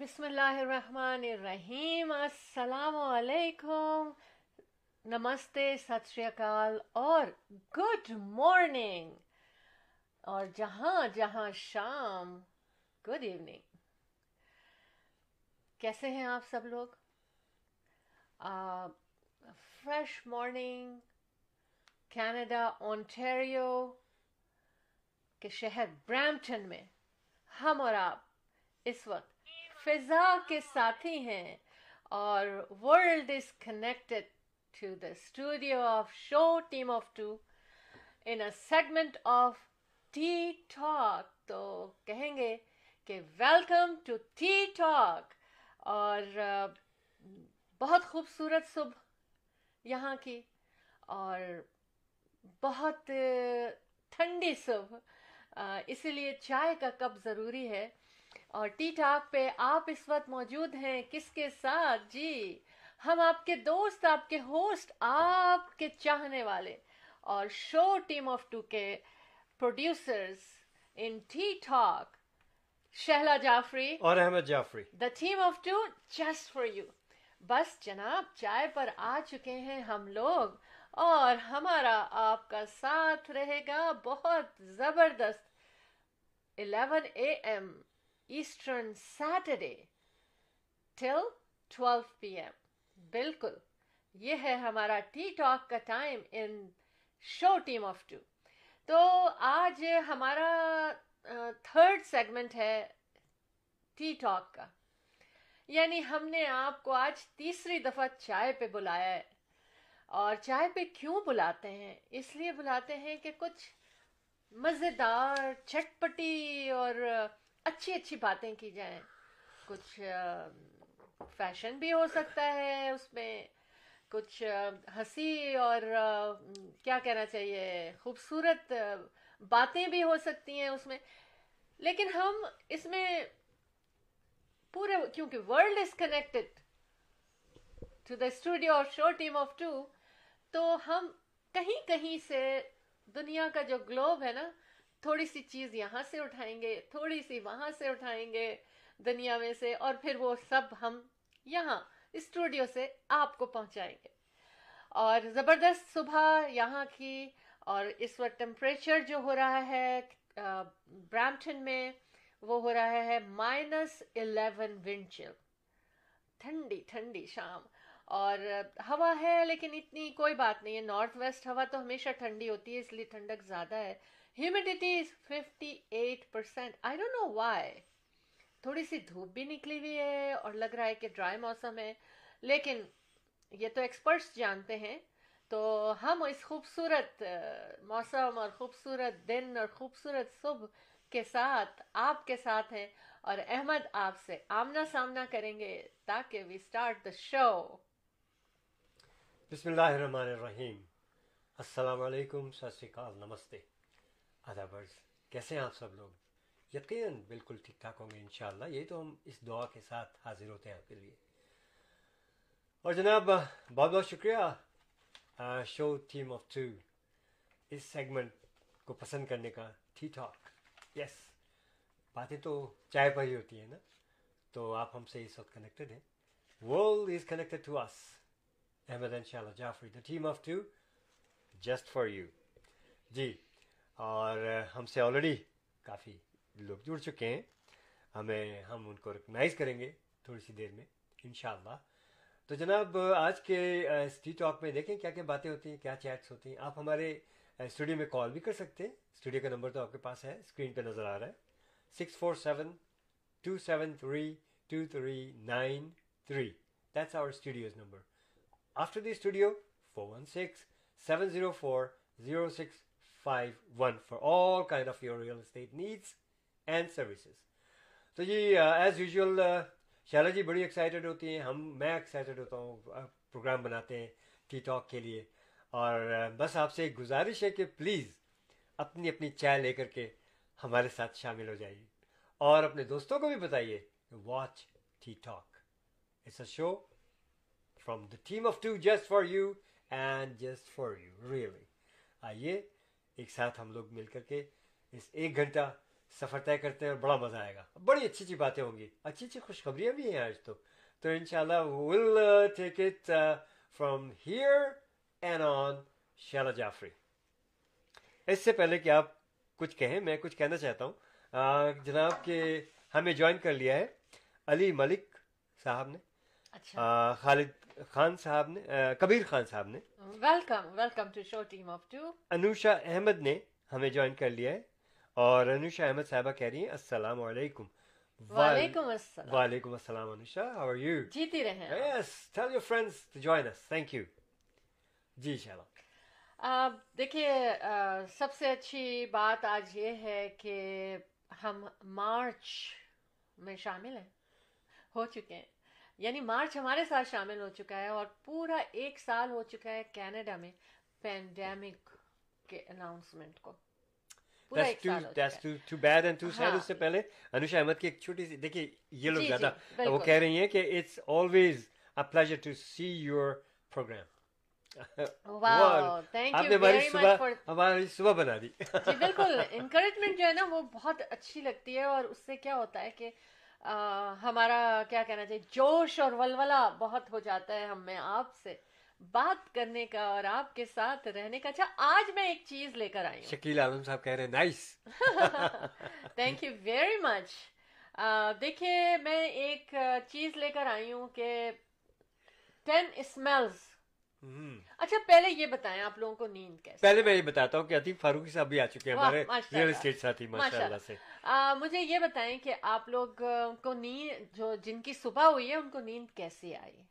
بسم اللہ الرحمن الرحیم، السلام علیکم۔ نمستے ست شری اکال، اور گڈ مارننگ۔ اور جہاں جہاں شام۔ Good evening. کیسے ہیں آپ سب لوگ؟ Fresh morning. کینیڈا، اونٹیریو، کے شہر برامپٹن میں۔ ہم اور آپ اس وقت فضا کے ساتھی ہیں اور world is connected to the studio of show team of two in a segment of tea talk تو کہیں گے کہ ویلکم ٹو ٹی ٹاک اور بہت خوبصورت صبح یہاں کی اور بہت ٹھنڈی صبح اسی لیے چائے کا کپ ضروری ہے۔ اور ٹی ٹاک پہ آپ اس وقت موجود ہیں کس کے ساتھ؟ جی ہم آپ کے دوست آپ کے ہوسٹ آپ کے چاہنے والے اور شو ٹیم آف ٹو کے producers in tea talk Shahla Jafri اور Ahmed Jafri. The team of two just for you بس جناب چائے پر آ چکے ہیں ہم لوگ اور ہمارا آپ کا ساتھ رہے گا بہت زبردست 11 A M eastern Saturday till 12 P M بالکل یہ ہے ہمارا ٹی ٹاک کا time in show team of two تو آج ہمارا تھرڈ سیگمنٹ ہے ٹی ٹاک کا یعنی ہم نے آپ کو آج تیسری دفعہ چائے پہ بلایا ہے اور چائے پہ کیوں بلاتے ہیں اس لیے بلاتے ہیں کہ کچھ مزیدار چٹپٹی اور اچھی اچھی باتیں کی جائیں۔ کچھ فیشن بھی ہو سکتا ہے، اس میں کچھ ہنسی اور کیا کہنا چاہیے، خوبصورت باتیں بھی ہو سکتی ہیں اس میں۔ لیکن ہم اس میں پورے، کیونکہ world is connected to the studio of show team of two تو ہم کہیں کہیں سے دنیا کا جو گلوب ہے نا تھوڑی سی چیز یہاں سے اٹھائیں گے، تھوڑی سی وہاں سے اٹھائیں گے دنیا میں سے، اور پھر وہ سب ہم یہاں اسٹوڈیو سے آپ کو پہنچائیں گے۔ اور زبردست صبح یہاں کی، اور اس وقت ٹمپریچر جو ہو رہا ہے برامپٹن میں وہ ہو رہا ہے مائنس الیون ونڈ چل ٹھنڈی ٹھنڈی شام۔ اور ہوا ہے لیکن اتنی کوئی بات نہیں ہے۔ نارتھ ویسٹ ہوا تو ہمیشہ ٹھنڈی ہوتی ہے، اس لیے ٹھنڈک زیادہ ہے۔ Humidity is fifty eight percent I don't know why تھوڑی سی دھوپ بھی نکلی ہوئی ہے اور لگ رہا ہے کہ ڈرائی موسم ہے. لیکن یہ تو ایکسپرٹس جانتے ہیں. تو ہم اس خوبصورت موسم اور خوبصورت دن اور خوبصورت صبح کے ساتھ آپ کے ساتھ ہیں اور احمد آپ سے آمنا سامنا کریں گے تاکہ وی اسٹارٹ دا شو بسم اللہ الرحمن الرحیم. السلام علیکم. ست شری اکال. نمستے. ادابرز کیسے ہیں آپ سب لوگ یقیناً بالکل ٹھیک ٹھاک ہوں گے انشاءاللہ یہی تو ہم اس دعا کے ساتھ حاضر ہوتے ہیں آپ کے لیے اور جناب بہت بہت شکریہ شو ٹیم آف ٹو اس سیگمنٹ کو پسند کرنے کا ٹھی ٹاک یس باتیں تو چائے پر ہی ہوتی ہیں نا تو آپ ہم سے اس وقت کنیکٹڈ ہیں ورلڈ از کنیکٹڈ ٹو اس احمد ان شاء اللہ Jafri the team of two just for you جی اور ہم سے آلریڈی کافی لوگ جڑ چکے ہیں۔ ہمیں ہم ان کو ریکگنائز کریں گے تھوڑی سی دیر میں، انشاءاللہ۔ تو جناب، آج کے اسٹی ٹاک میں دیکھیں کیا کیا باتیں ہوتی ہیں، کیا چیٹس ہوتی ہیں۔ آپ ہمارے اسٹوڈیو میں کال بھی کر سکتے ہیں۔ اسٹوڈیو کا نمبر تو آپ کے پاس ہے اسکرین پہ نظر آ رہا ہے۔ Six four seven two seven three two three nine three that's our studio's number after the studio four one six seven zero four zero six five one for all kind of your real estate needs and services تو جی as usual Sheila ji بڑی excited ہوتی ہیں۔ ہم، میں excited ہوتا ہوں uh, programme بناتے ہیں ٹی ٹاک کے لیے۔ اور uh, بس آپ سے ایک گزارش ہے کہ پلیز اپنی اپنی چائے لے کر کے ہمارے ساتھ شامل ہو جائیے۔ اور اپنے دوستوں کو بھی بتائیے watch tea talk it's a show from the team of two just for you and just for you really آئیے ایک ساتھ ہم لوگ مل کر کے اس ایک گھنٹہ سفر طے کرتے ہیں اور بڑا مزہ آئے گا۔ بڑی اچھی اچھی باتیں ہوں گی۔ اچھی اچھی خوشخبریاں بھی ہیں آج تو۔ تو ان شاء اللہ will take it from here and on Sheela Jafri اس سے پہلے کہ آپ کچھ کہیں میں کچھ کہنا چاہتا ہوں۔ جناب کہ ہمیں جوائن کر لیا ہے علی ملک صاحب نے۔ اچھا۔ خالد خان صاحب نے کبیر خان صاحب نے۔ Welcome welcome to show team of two Anusha Ahmed نے ہمیں جوائن کر لیا ہے۔ اور انوشا احمد صاحبہ کہہ رہی ہیں السلام علیکم۔ وعلیکم السلام۔ وعلیکم السلام انوشا ہاؤ آر یو جیتی رہے yes tell your friends to join us thank you جی شالا دیکھیے سب سے اچھی بات آج یہ ہے کہ ہم مارچ میں شامل ہیں۔ ہو چکے ہیں۔ یعنی مارچ ہمارے ساتھ شامل ہو چکا ہے اور پورا ایک سال ہو چکا ہے کینیڈا میں پینڈیمک کے اناؤنسمنٹ کو۔ ہاں۔ اس سے پہلے انوشا احمد کی ایک چھوٹی سی دیکھیے یہ لوگ جی، زیادہ جی،۔ وہ کہہ رہی ہیں کہ it's always a pleasure to see your program صبح ہماری صبح بنا دی۔ جی بالکل۔ انکریجمنٹ جو ہے نا وہ بہت اچھی لگتی ہے اور اس سے کیا ہوتا ہے کہ ہمارا کیا کہنا چاہیے جوش اور ولولہ بہت ہو جاتا ہے ہم میں آپ سے۔ بات کرنے کا اور آپ کے ساتھ رہنے کا۔ اچھا آج میں ایک چیز لے کر آئی ہوں۔ شکیل عالم صاحب کہہ رہے ہیں nice thank you very much دیکھیے میں ایک چیز لے کر آئی ہوں کہ ٹین اسمیلز اچھا پہلے یہ بتائیں آپ لوگوں کو نیند کیسے پہلے میں یہ بتاتا ہوں کہ عطیف فاروقی صاحب بھی آ چکے ہیں ہمارے ریئل۔ اسٹیٹ ساتھی ماشاء اللہ سے۔ مجھے یہ بتائیں کہ آپ لوگ کو نیند جو جن کی صبح ہوئی ہے ان کو نیند کیسے آئی؟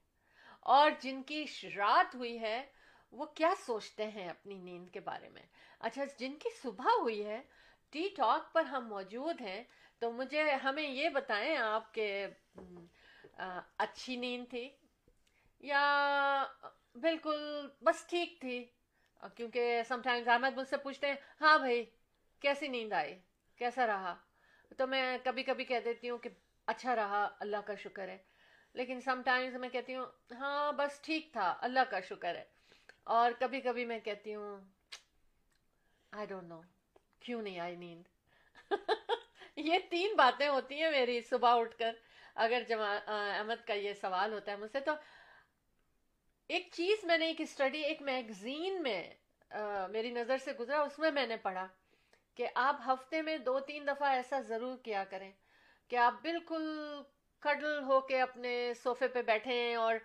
اور جن کی رات ہوئی ہے وہ کیا سوچتے ہیں اپنی نیند کے بارے میں؟ اچھا جن کی صبح ہوئی ہے ٹی ٹاک پر ہم موجود ہیں تو مجھے ہمیں یہ بتائیں آپ کہ اچھی نیند تھی یا بالکل، بس ٹھیک تھی۔ کیونکہ سم ٹائمز احمد مجھ سے پوچھتے ہیں ہاں بھائی، کیسی نیند آئی؟ کیسا رہا؟ تو میں کبھی کبھی کہہ دیتی ہوں کہ اچھا رہا، اللہ کا شکر ہے۔ لیکن سم ٹائمز میں کہتی ہوں ہاں بس ٹھیک تھا، اللہ کا شکر ہے۔ اور کبھی کبھی میں کہتی ہوں آئی ڈونٹ نو کیوں نہیں آئی نیند؟ یہ تین باتیں ہوتی ہیں میری صبح اٹھ کر۔ اگر جما احمد کا یہ سوال ہوتا ہے مجھ سے، تو ایک چیز میں نے، ایک اسٹڈی، ایک میگزین میں میری نظر سے گزرا، اس میں میں نے پڑھا کہ آپ ہفتے میں دو تین دفعہ ایسا ضرور کیا کریں کہ آپ بالکل کڈل ہو کے اپنے صوفے پہ بیٹھیں اور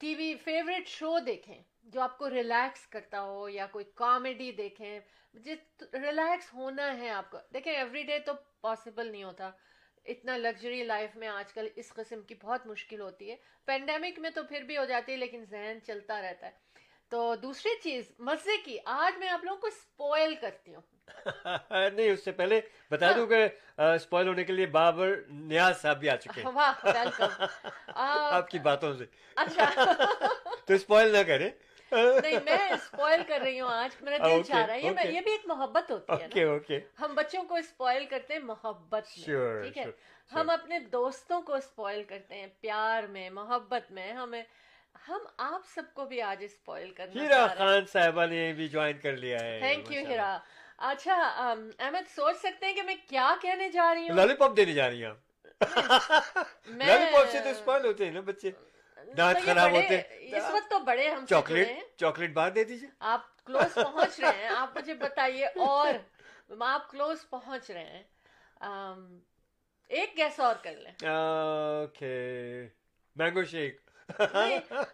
ٹی وی فیوریٹ شو دیکھیں جو آپ کو ریلیکس کرتا ہو یا کوئی کامیڈی دیکھیں، جس، ریلیکس ہونا ہے آپ کو۔ دیکھیں، ایوری ڈے تو پاسبل نہیں ہوتا۔ اتنا لگژری لائف میں آج کل اس قسم کی بہت مشکل ہوتی ہے۔ پینڈیمک میں تو پھر بھی ہو جاتی ہے لیکن ذہن چلتا رہتا ہے۔ تو دوسری چیز مزے کی۔ آج میں آپ لوگوں کو اسپوائل کرتی ہوں۔ نہیں اس سے پہلے بتا دوں کہ اسپوائل ہونے کے لیے بابر نیاز صاحب بھی آ چکے ہیں۔ آپ کی باتوں سے۔ اچھا۔ تو اسپوائل نہ کریں۔ نہیں میں اسپوائل کر رہی ہوں آج میرا دل چاہ رہا ہے یہ بھی ایک محبت ہوتی ہے ہم بچوں کو اسپوائل کرتے ہیں محبت میں ٹھیک ہے؟ ہم اپنے دوستوں کو اسپوائل کرتے ہیں پیار میں محبت میں ہمیں ہم آپ سب کو بھی آج اسپوائل کرنا ہیرا خان صاحبہ نے بھی جوائن کر لیا ہے تھینک یو ہیرا۔ اچھا احمد سوچ سکتے ہیں کہ میں کیا کہنے جا رہی ہوں؟ لالی پاپ دینے جا رہی میں لالی پاپ سے تو اسپوائل ہوتے ہیں نا بچے۔ دانت خراب ہوتے اس وقت تو بڑے ہم چاکلیٹ چاکلیٹ باہر دے دیجیے۔ آپ کلوز پہنچ رہے ہیں۔ آپ مجھے بتائیے اور۔ آپ کلوز پہنچ رہے ہیں۔ ایک گیس اور کر لیں۔ اوکے۔ Mango shake.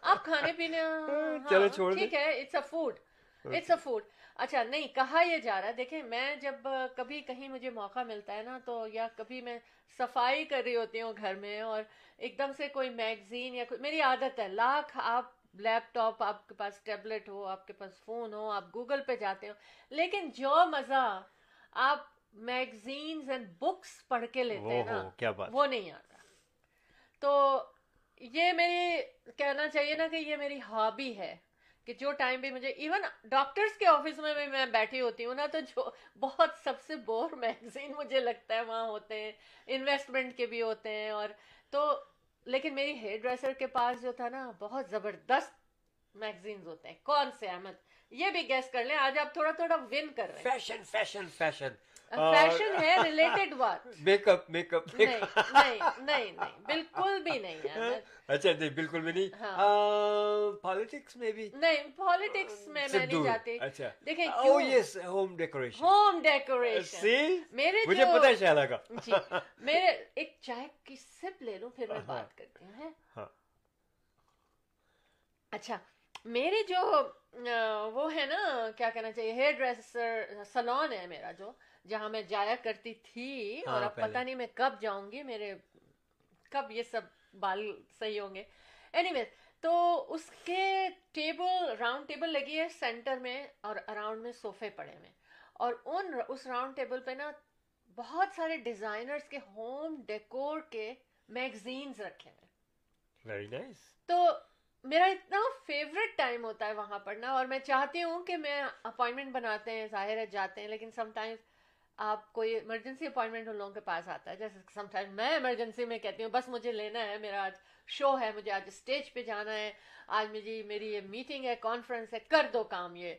آپ کھانے پینے ہاں، چلو چھوڑ دیں۔ ٹھیک ہے it's a food it's a food اچھا نہیں کہا یہ جا رہا ہے۔ دیکھیں میں جب کبھی کہیں مجھے موقع ملتا ہے نا تو یا کبھی میں صفائی کر رہی ہوتی ہوں گھر میں اور ایک دم سے کوئی میگزین یا کوئی میری عادت ہے لاکھ آپ لیپ ٹاپ آپ کے پاس ٹیبلٹ ہو آپ کے پاس فون ہو آپ گوگل پہ جاتے ہو لیکن جو مزہ آپ میگزینز اینڈ بکس پڑھ کے لیتے ہیں نا کیا بات۔ وہ نہیں آتا تو یہ میری کہنا چاہیے نا کہ یہ میری ہابی ہے۔ کہ جو ٹائم بھی مجھے ایون ڈاکٹرز کے آفس میں بھی میں بیٹھی ہوتی ہوں نا، تو جو بہت سب سے بور میگزین مجھے لگتا ہے وہاں ہوتے ہیں انویسٹمنٹ کے بھی ہوتے ہیں اور تو، لیکن میری ہیئر ڈریسر کے پاس جو تھا نا، بہت زبردست میگزینز ہوتے ہیں۔ کون سے احمد؟ یہ بھی گیس کر لیں۔ آج آپ تھوڑا تھوڑا ون کر رہے ہیں۔ فیشن فیشن فیشن فیشن ہے related make up make up نہیں نہیں بالکل بھی نہیں ہے اچھا نہیں بالکل بھی نہیں پالیٹکس میں بھی نہیں پالیٹکس میں میں نہیں جاتی اچھا دیکھیں او yes home decoration home decoration سی میرے مجھے پتہ جی میرے ایک چائے کی سپ لے لوں پھر میں بات کرتی ہوں ہاں اچھا میرے جو وہ ہے نا کیا کہنا چاہیے ہیئر ڈریسر سلون ہے میرا جو جہاں میں جایا کرتی تھی اور ہاں، اب پتا نہیں میں کب جاؤں گی میرے کب یہ سب بال صحیح ہوں گے۔ اینی anyway, تو اس کے ٹیبل راؤنڈ ٹیبل لگی ہے سینٹر میں اور اراؤنڈ میں صوفے پڑے ہوئے۔ اور ان اس راؤنڈ ٹیبل پہ نا بہت سارے ڈیزائنرز کے ہوم ڈیکور کے میگزینز رکھے ہیں ویری نائس تو میرا اتنا فیوریٹ ٹائم ہوتا ہے وہاں پڑھنا اور میں چاہتی ہوں کہ میں اپوائنٹمنٹ بناتے ہیں ظاہر ہے جاتے ہیں لیکن سم ٹائمز آپ کو ایمرجنسی اپوائنٹمنٹ ان لوگوں کے پاس آتا ہے جیسے سم ٹائم میں ایمرجنسی میں کہتی ہوں بس مجھے لینا ہے میرا آج شو ہے مجھے آج اسٹیج پہ جانا ہے آج مجھے میری یہ میٹنگ ہے کانفرنس ہے کر دو کام یہ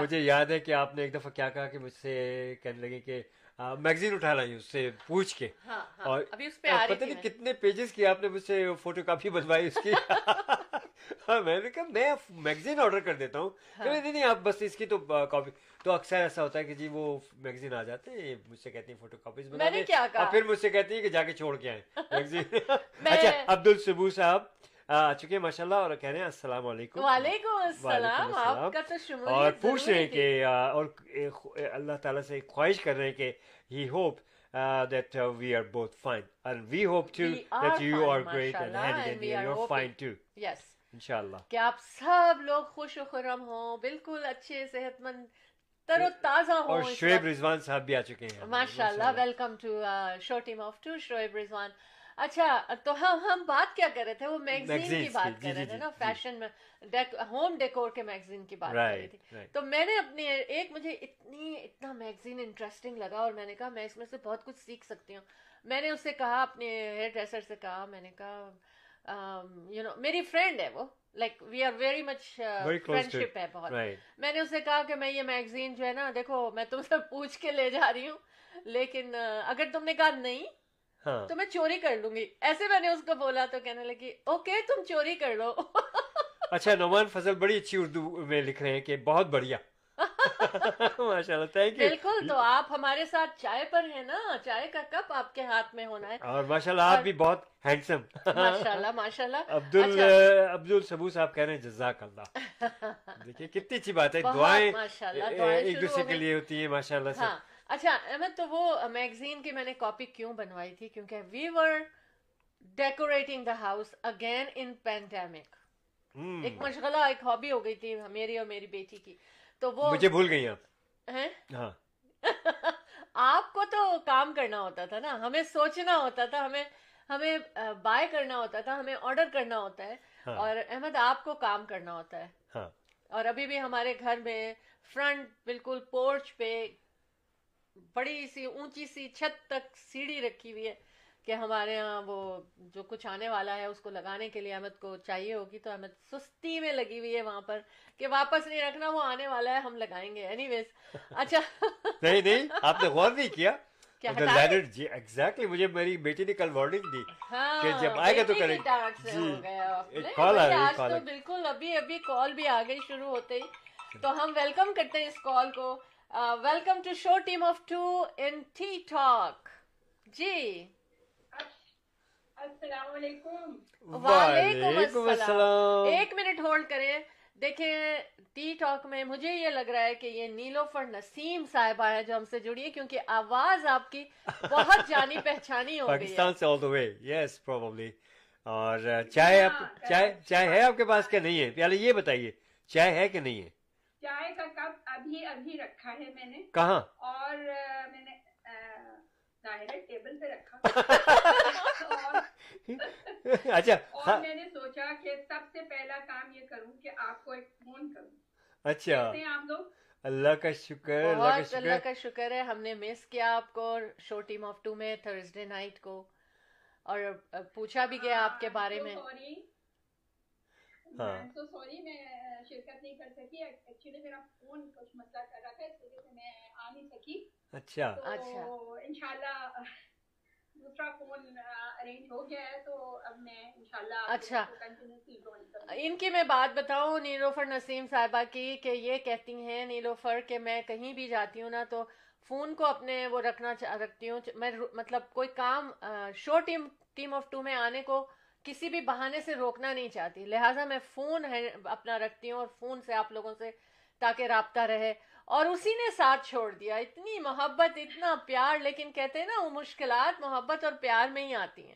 مجھے یاد ہے کہ آپ نے ایک دفعہ کیا کہا کہ مجھ سے کہنے لگے کہ میگزین اٹھا لائی اس سے پوچھ کے۔ ہاں، ہاں، اور پتہ نہیں کتنے پیجز کی آپ نے مجھ سے فوٹو کاپی بنوائی اس کی۔ میں نے کہا میں میگزین آرڈر کر دیتا ہوں۔ ہاں۔ نہیں نہیں آپ بس اس کی تو کاپی تو اکثر ایسا ہوتا ہے کہ جی وہ میگزین آ جاتے ہیں مجھ سے کہتی ہیں فوٹو کاپیز بنا دیں۔ اور پھر مجھ سے کہتی ہیں کہ جا کے چھوڑ کے آئیں۔ میگزین اچھا عبد الصبو صاحب آ چکے ماشاء اللہ اور کہہ رہے ہیں السلام علیکم۔ وعلیکم السلام آپ کا تو اور پوچھ رہے ہیں کہ اور اللہ تعالیٰ سے خواہش کر رہے ہیں کہ he hope that we are both fine and we hope to that you are great and and you are fine too yes انشاءاللہ کہ آپ سب لوگ خوش و خرم ہوں بالکل اچھے صحت مند تر و تازہ ہو اور شعیب رضوان صاحب بھی آ چکے ہیں۔ ماشاء اللہ welcome to show team of two Shoaib Rizwan. اچھا تو ہم ہم بات کیا کر رہے تھے؟ وہ میگزین کی بات جی، کر رہے جی، تھے جی، نا فیشن میں ہوم ڈیکور کے میگزین کی بات کر رہی تھی۔ تو میں نے اپنی ایک مجھے اتنی اتنا میگزین انٹرسٹنگ لگا اور میں نے کہا میں اس میں سے بہت کچھ سیکھ سکتی ہوں۔ میں نے اس سے کہا اپنے ہیئر ڈریسر سے کہا میں نے کہا um, یو نو میری فرینڈ ہے وہ۔ Like we are very much friendship ہے بہت میں نے اسے کہا کہ میں یہ میگزین جو ہے نا دیکھو میں تم سے پوچھ کے لے جا رہی ہوں لیکن اگر تم نے کہا نہیں تو میں چوری کر لوں گی ایسے میں نے اس کو بولا تو کہنے لگی اوکے تم چوری کر لو اچھا نعمان فضل بڑی اچھی اردو میں لکھ رہے ہیں کہ بہت بڑھیا ماشاء اللہ تھینک یو بالکل تو آپ ہمارے ساتھ چائے پر ہیں نا چائے کا کپ آپ کے ہاتھ میں ہونا ہے۔ اور ماشاء اللہ آپ بھی بہت ہینڈسم ماشاء اللہ ماشاء اللہ عبد ال اچھا۔ عبد الصبو صاحب کہہ رہے ہیں جزاک اللہ۔ دیکھیے کتنی اچھی بات ہے دعائیں ایک دوسرے کے لیے ہوتی ہیں ماشاء اللہ سے ہاں۔ اچھا احمد تو وہ میگزین کی میں نے کاپی کیوں بنوائی تھی؟ کیونکہ we were decorating the house again in pandemic ایک مشغلہ ایک ہابی ہو گئی تھی میری اور میری بیٹی کی۔ تو وہ مجھے بھول گئی آپ۔ ہاں۔ آپ کو تو کام کرنا ہوتا تھا نا ہمیں سوچنا ہوتا تھا ہمیں ہمیں بائی کرنا ہوتا تھا ہمیں آرڈر کرنا ہوتا ہے۔ ہاں۔ اور احمد آپ کو کام کرنا ہوتا ہے۔ ہاں۔ اور ابھی بھی ہمارے گھر میں فرنٹ بالکل پورچ پہ بڑی سی اونچی سی چھت تک سیڑھی رکھی ہوئی ہے۔ کہ ہمارے ہاں وہ جو کچھ آنے والا ہے اس کو لگانے کے لیے احمد کو چاہیے ہوگی تو احمد سستی میں لگی ہوئی ہے وہاں پر کہ واپس نہیں رکھنا وہ آنے والا ہے ہم لگائیں گے۔ اینی ویز اچھا۔ نہیں نہیں آپ نے غور نہیں کیا۔ جی، مجھے میری بیٹی نے کل وارننگ دی کہ ہاں، جب آئے گا تو کریں۔ جی۔ کال آ رہی ہے بالکل ابھی ابھی کال بھی آ گئی شروع ہوتے ہی۔ تو ہم ویلکم کرتے ہیں اس کال کو۔ Welcome to show team of two in T talk جی۔ السلام علیکم۔ وعلیکم السلام۔ ایک منٹ ہولڈ کریں۔ دیکھیں ٹی ٹاک میں مجھے یہ لگ رہا ہے کہ یہ نیلو فر نسیم صاحب آیا جو ہم سے جڑی ہے کیونکہ آواز آپ کی بہت جانی پہچانی ہو گئی پاکستان سے آل دا وے یس پروبلی اور ہاں، چائے چائے۔ ہے آپ کے پاس کیا نہیں ہے؟ پیالے یہ بتائیے چائے ہے کہ نہیں ہے؟ چائے کا کپ ابھی ابھی رکھا ہے میں نے۔ کہاں؟ اور میں نے ٹیبل پہ رکھا اچھا اور میں نے سوچا کہ سب سے پہلا کام یہ کروں کہ آپ کو ایک فون کروں اچھا آپ لوگ اللہ کا شکر اللہ کا شکر ہے ہم نے مس کیا آپ کو شو ٹیم آف ٹو میں تھرسڈے نائٹ کو اور پوچھا بھی گیا آپ کے بارے میں میں شرکت نہیں کر سکی ایکچولی میرا فون کچھ مسئلہ کر رہا تھا اس وجہ سے میں آ نہیں سکی اچھا۔ اچھا۔ اچھا۔ ان کی میں بات بتاؤں نیلوفر نسیم صاحبہ کی کہ یہ کہتی ہیں نیلوفر کہ میں کہیں بھی جاتی ہوں نا تو فون کو اپنے وہ رکھنا رکھتی ہوں میں مطلب کوئی کام show team team of two میں آنے کو کسی بھی بہانے سے روکنا نہیں چاہتی۔ لہٰذا میں فون اپنا رکھتی ہوں اور فون سے آپ لوگوں سے تاکہ رابطہ رہے۔ اور اسی نے ساتھ چھوڑ دیا۔ اتنی محبت اتنا پیار لیکن کہتے ہیں نا وہ مشکلات محبت اور پیار میں ہی آتی ہیں۔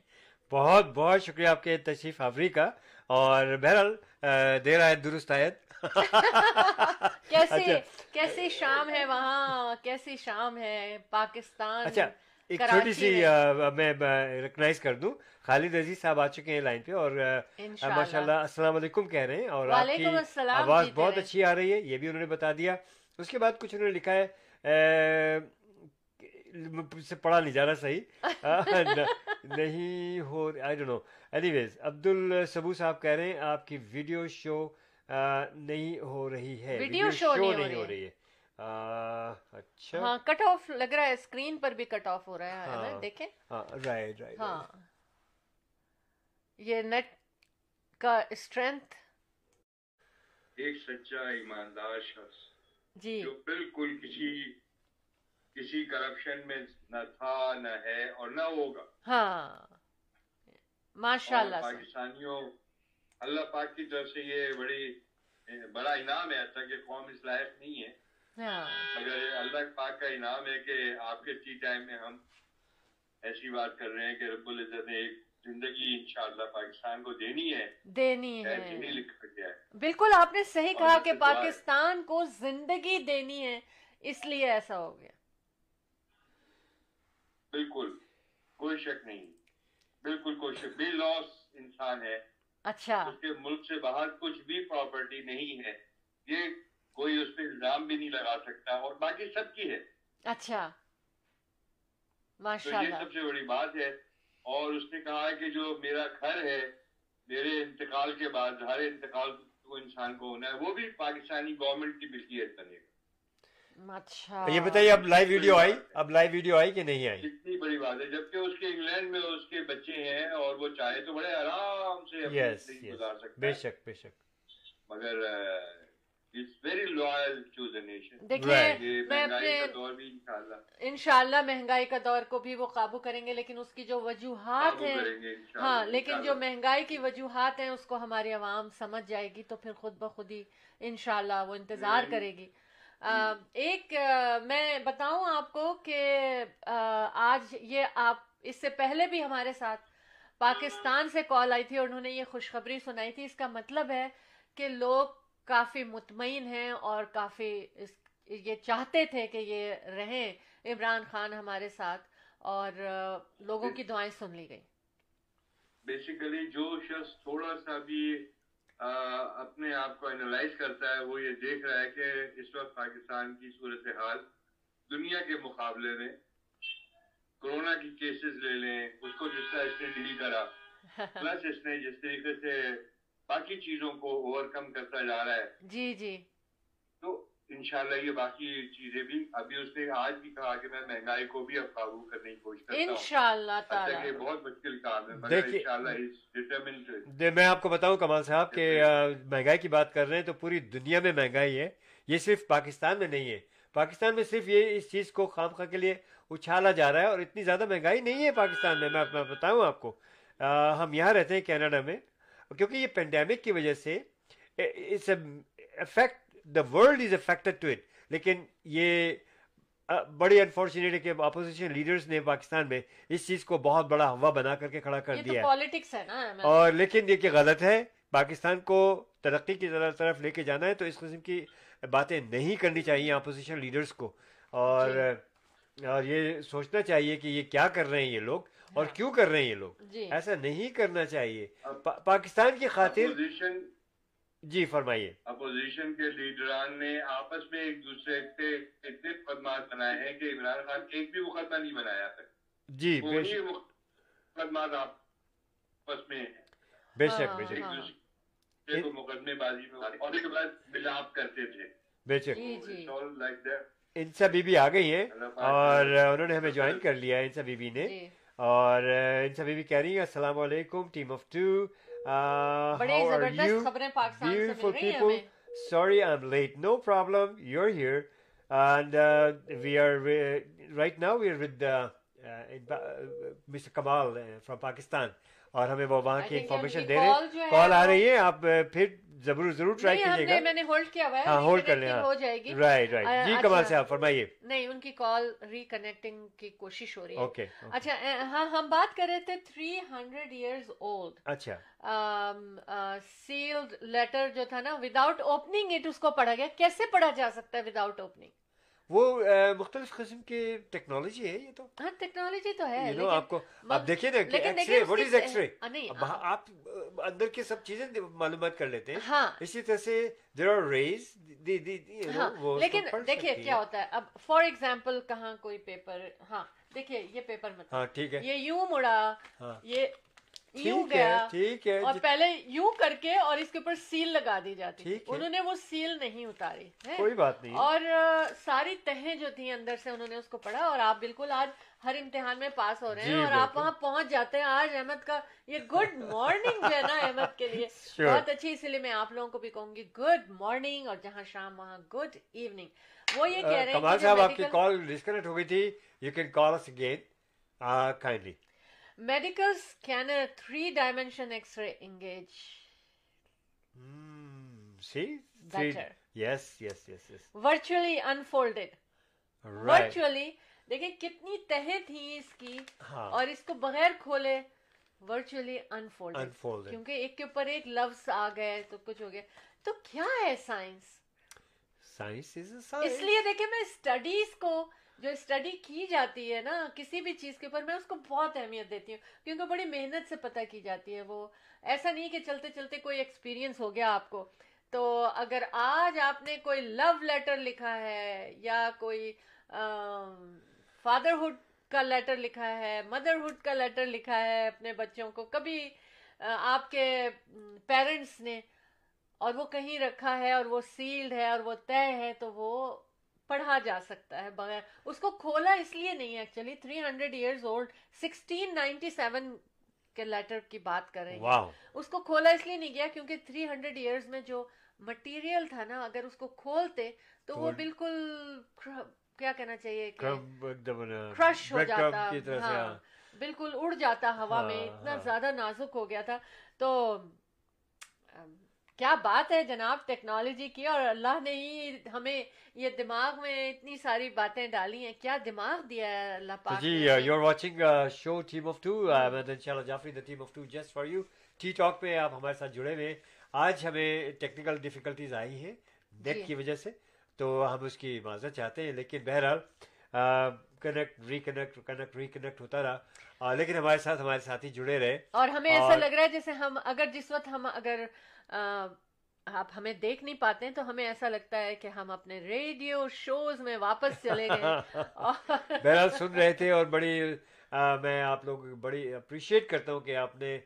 بہت بہت شکریہ آپ کے تشریف آوری کا۔ اور بہرحال دیر آئے درست آیت کیسی اچھا۔ کیسی شام ہے وہاں؟ کیسی شام ہے؟ پاکستان اچھا ایک چھوٹی سی میں۔ ریکگنائز کر دوں۔ خالد عزیز صاحب آ چکے ہیں لائن پہ اور۔ ماشاء اللہ السلام علیکم کہہ رہے ہیں اور آپ کی آواز جیتے بہت۔ اچھی آ رہی ہے یہ بھی انہوں نے بتا دیا۔ اس کے بعد کچھ انہوں نے لکھا ہے سے پڑھا نہیں جا رہا صحیح۔ نہیں ہو آئی ڈونٹ نو اینی ویز عبد الصبو صاحب کہہ رہے ہیں آپ کی ویڈیو شو نہیں ہو رہی ہے۔ ویڈیو شو نہیں ہو رہی ہے۔ اچھا۔ ہاں کٹ آف لگ رہا ہے اسکرین پر بھی کٹ آف ہو رہا ہے ہاں۔ دیکھیں۔ ہاں رائٹ رائٹ ہاں۔ یہ نیٹ کا اسٹرینتھ ایک سچا ایماندار شخص۔ جی۔ جو بالکل کسی کسی کرپشن میں نہ تھا نہ ہے اور نہ ہوگا۔ ہاں۔ ماشاء اللہ پاکستانیوں اللہ پاک کی طرف سے یہ بڑی بڑا انعام ہے ایسا کہ قوم اس لائق نہیں ہے۔ ہاں۔ مگر اللہ پاک کا انعام ہے کہ آپ کے ٹی ٹائم میں ہم ایسی بات کر رہے ہیں کہ رب العزت نے ایک زندگی انشاءاللہ پاکستان کو دینی ہے دینی ہے۔ لکھا گیا ہے۔ بالکل آپ نے صحیح کہا کہ۔ پاکستان کو زندگی دینی ہے اس لیے ایسا ہو گیا۔ بالکل کوئی شک نہیں۔ بالکل کوئی شک۔ بے لاس انسان ہے۔ اچھا۔ اس کے ملک سے باہر کچھ بھی پراپرٹی نہیں ہے۔ یہ کوئی اس پہ الزام بھی نہیں لگا سکتا اور باقی سب کی ہے۔ اچھا۔ تو ماشاء یہ سب سے بڑی بات ہے۔ اور اس نے کہا ہے کہ جو میرا گھر ہے میرے انتقال کے بعد ہر انتقال کو انسان کو ہونا ہے وہ بھی پاکستانی گورنمنٹ کی ملکیت بنے گا اچھا یہ بتائیے اب لائیو ویڈیو آئی؟ اب لائیو ویڈیو آئی کہ نہیں آئی؟ کتنی بڑی بات ہے جبکہ اس کے انگلینڈ میں اس کے بچے ہیں اور وہ چاہے تو بڑے آرام سے گزار بے شک بے شک۔ مگر Right. یہ میں مہنگائی اپنے کا دور بھی انشاءاللہ۔ انشاءاللہ مہنگائی کا دور کو بھی وہ قابو کریں گے لیکن اس کی جو وجوہات ہیں ہاں لیکن جو۔ مہنگائی کی وجوہات ہیں اس کو ہماری عوام سمجھ جائے گی تو پھر خود بخود ہی انشاءاللہ وہ انتظار کرے گی۔ ایک میں بتاؤں آپ کو کہ آج یہ آپ اس سے پہلے بھی ہمارے ساتھ پاکستان سے کال آئی تھی اور انہوں نے یہ خوشخبری سنائی تھی۔ اس کا مطلب ہے کہ لوگ کافی مطمئن ہیں اور کافی اس یہ چاہتے تھے کہ یہ رہیں عمران خان ہمارے ساتھ اور لوگوں کی دعائیں سن لی گئی بیسیکلی جو شخص تھوڑا سا بھی اپنے آپ کو انالائز کرتا ہے وہ یہ دیکھ رہا ہے کہ اس وقت پاکستان کی صورتحال دنیا کے مقابلے میں کرونا کی کیسز لے لیں اس کو جس طرح اس نے ڈیل کرا پلس اس نے جس طریقے سے باقی چیزوں کو اوور کم کرتا جا رہا ہے۔ جی جی۔ تو انشاءاللہ یہ باقی چیزیں بھی ابھی اس نے آج بھی کہا کہ میں مہنگائی کو بھی اب قابو کرنے کی کوشش کرتا ہوں۔ انشاءاللہ تعالی۔ بہت مشکل کام ہے مگر انشاءاللہ to- دے میں آپ کو بتاؤں کمال صاحب کہ آ، مہنگائی کی بات کر رہے ہیں تو پوری دنیا میں مہنگائی ہے۔ یہ صرف پاکستان میں نہیں ہے۔ پاکستان میں صرف یہ اس چیز کو خام خواہ کے لیے اچھالا جا رہا ہے اور اتنی زیادہ مہنگائی نہیں ہے پاکستان میں۔ میں میں بتاؤں آپ کو۔ آ، ہم یہاں رہتے ہیں کینیڈا میں۔ کیونکہ یہ پینڈیمک کی وجہ سے affect the world is affected to it لیکن یہ بڑی انفارچونیٹ ہے کہ اپوزیشن لیڈرز نے پاکستان میں اس چیز کو بہت بڑا ہوا بنا کر کے کھڑا کر دیا ہے۔ پالیٹکس ہے نا میں- اور لیکن یہ کہ غلط ہے پاکستان کو ترقی کی طرف طرف لے کے جانا ہے تو اس قسم کی باتیں نہیں کرنی چاہیے اپوزیشن لیڈرز کو۔ اور جی۔ اور یہ سوچنا چاہیے کہ یہ کیا کر رہے ہیں یہ لوگ۔ اور کیوں کر رہے ہیں یہ لوگ؟ جی۔ ایسا نہیں کرنا چاہیے۔ پا- پاکستان کی خاطر اپوزیشن جی فرمائیے۔ اپوزیشن کے لیڈران نے آپس میں ایک دوسرے پہ اتنے مقدمات بنائے ہیں کہ عمران خان ایک بھی مقدمہ نہیں بنایا تھا۔ جی بے شک۔ مقدمات آپس میں بے ہاں، شک بے شک۔ ایک ہاں۔ دوسرے کو مقدمے بازی میں اور اس کے بعد ملاپ کرتے تھے۔ بے شک۔ جی جی۔ That. انسا بی بی آ گئی ہیں اور انہوں نے ہمیں جوائن کر لیا ہے انسا بی بی نے۔ جی۔ اور بی بی کہہ رہی ہیں السلام علیکم team of two Pakistan. No problem. You're here. And uh, we are, uh, right now, we are with uh, uh, in, uh, Mr. Kamal uh, from Pakistan. اور ہمیں وہ وہاں کی think انفارمیشن دے رہے ہیں کال آ رہی ہے آپ پھر ضرور ضرور ٹرائی کیجیے گا میں نے ہولڈ کیا ہوا ہے ہاں ہولڈ کر لیں ہو جائے گی رائٹ رائٹ جی۔ کمال صاحب فرمائیے نہیں ان کی کال ریکنیکٹنگ کی کوشش ہو رہی ہے اوکے اچھا ہاں ہم بات کر رہے تھے تھری ہنڈریڈ ایئرز اولڈ اچھا سیلڈ لیٹر جو تھا نا وداؤٹ اوپننگ اٹ اس کو پڑھا گیا کیسے پڑھا جا سکتا ہے وداؤٹ اوپننگ وہ مختلف قسم کی ٹیکنالوجی ہے یہ تو۔ ہاں ٹیکنالوجی تو ہے آپ کو آپ دیکھیے نا ایکس رے کی- از ایکس رے آپ اندر کی سب چیزیں معلومات کر لیتے ہیں۔ ہاں۔ اسی طرح سے دیر آر ریز ہاں لیکن دیکھیے کیا ہوتا ہے۔ اب فار ایگزامپل کہاں کوئی پیپر ہاں دیکھیے یہ پیپر مت ہاں ٹھیک ہے۔ یہ یوں مڑا ہاں۔ یہ یوں گیا ٹھیک ہے اور جت- پہلے یوں کر کے اور اس کے اوپر سیل لگا دی جاتی۔ انہوں نے وہ سیل نہیں اتاری کوئی بات نہیں۔ اور ساری تہیں جو تھیں اندر سے انہوں نے اس کو پڑھا اور آپ بالکل آج ہر امتحان میں پاس ہو رہے ہیں جی، اور آپ۔ وہاں پہنچ جاتے ہیں۔ آج احمد کا یہ گڈ مارننگ جو ہے نا احمد کے لیے. بہت اچھی اسی لیے میں آپ لوگوں کو بھی کہوں گی گڈ مارننگ اور جہاں شام وہاں گڈ ایوننگ وہ یہ کہہ رہے ہیں کمال صاحب آپ کی کال ڈسکنیکٹ ہو گئی تھی۔ You can call us again kindly medical scanner three dimension x-ray engage? See Better. Yes yes yes yes virtually unfolded. Right virtually دیکھیں کتنی تہیں تھیں اس کی اور اس کو بغیر کھولے ورچولی انفولڈ. کیونکہ ایک کے اوپر ایک لفظ آ گئے تو کچھ ہو گیا تو کیا ہے سائنس سائنس اس لیے دیکھیں میں اسٹڈیز کو جو اسٹڈی کی جاتی ہے نا، کسی بھی چیز کے اوپر میں اس کو بہت اہمیت دیتی ہوں، کیونکہ بڑی محنت سے پتہ کی جاتی ہے وہ۔ ایسا نہیں کہ چلتے چلتے کوئی ایکسپیرینس ہو گیا آپ کو۔ تو اگر آج آپ نے کوئی لو لیٹر لکھا ہے یا کوئی فادرہڈ کا لیٹر لکھا ہے مدرہڈ کا لیٹر لکھا ہے اپنے بچوں کو، کبھی آپ کے پیرنٹس نے اور وہ کہیں رکھا ہے اور وہ سیلڈ ہے اور وہ طے ہے، تو وہ پڑھا جا سکتا ہے بغیر اس کو کھولا اس لیے نہیں actually three hundred years old sixteen ninety seven کے لیٹر کی بات کر رہے ہیں اس کو کھولا اس لیے نہیں گیا کیونکہ تھری ہنڈریڈ ایئرز میں جو مٹیریل تھا نا اگر اس کو کھولتے تو وہ بالکل کیا کہنا چاہیے کرش ہو جاتا۔ ہاں ہاں۔ بالکل اڑ جاتا ہوا میں اتنا ہاں۔ زیادہ نازک ہو گیا تھا۔ تو کیا بات ہے جناب ٹیکنالوجی کی اور اللہ نے ہی ہمیں یہ دماغ میں اتنی ساری باتیں ڈالی ہیں کیا دماغ دیا ہے اللہ پاک جی؟ You are watching show team of two ان شاء اللہ Jafri the team of two just for you T talk پہ آپ ہمارے ساتھ جڑے ہوئے آج ہمیں ٹیکنیکل ڈیفیکلٹیز آئی ہیں جی۔ نیٹ کی وجہ سے تو ہم اس کی معذرت چاہتے ہیں لیکن بہرحال کنیکٹ ریکنیکٹ کنیکٹ ریکنیکٹ ہوتا رہا آ، لیکن ہمارے ساتھ ہمارے ساتھی جڑے رہے اور ہمیں ایسا لگ رہا ہے جیسے ہم اگر جس وقت ہم اگر آپ ہمیں دیکھ نہیں پاتے تو ہمیں ایسا لگتا ہے کہ ہم اپنے ریڈیو شوز میں واپس چلے گئے۔ بہرحال سن رہے تھے اور بڑی میں آپ لوگ بڑی اپریشیٹ کرتا ہوں کہ آپ نے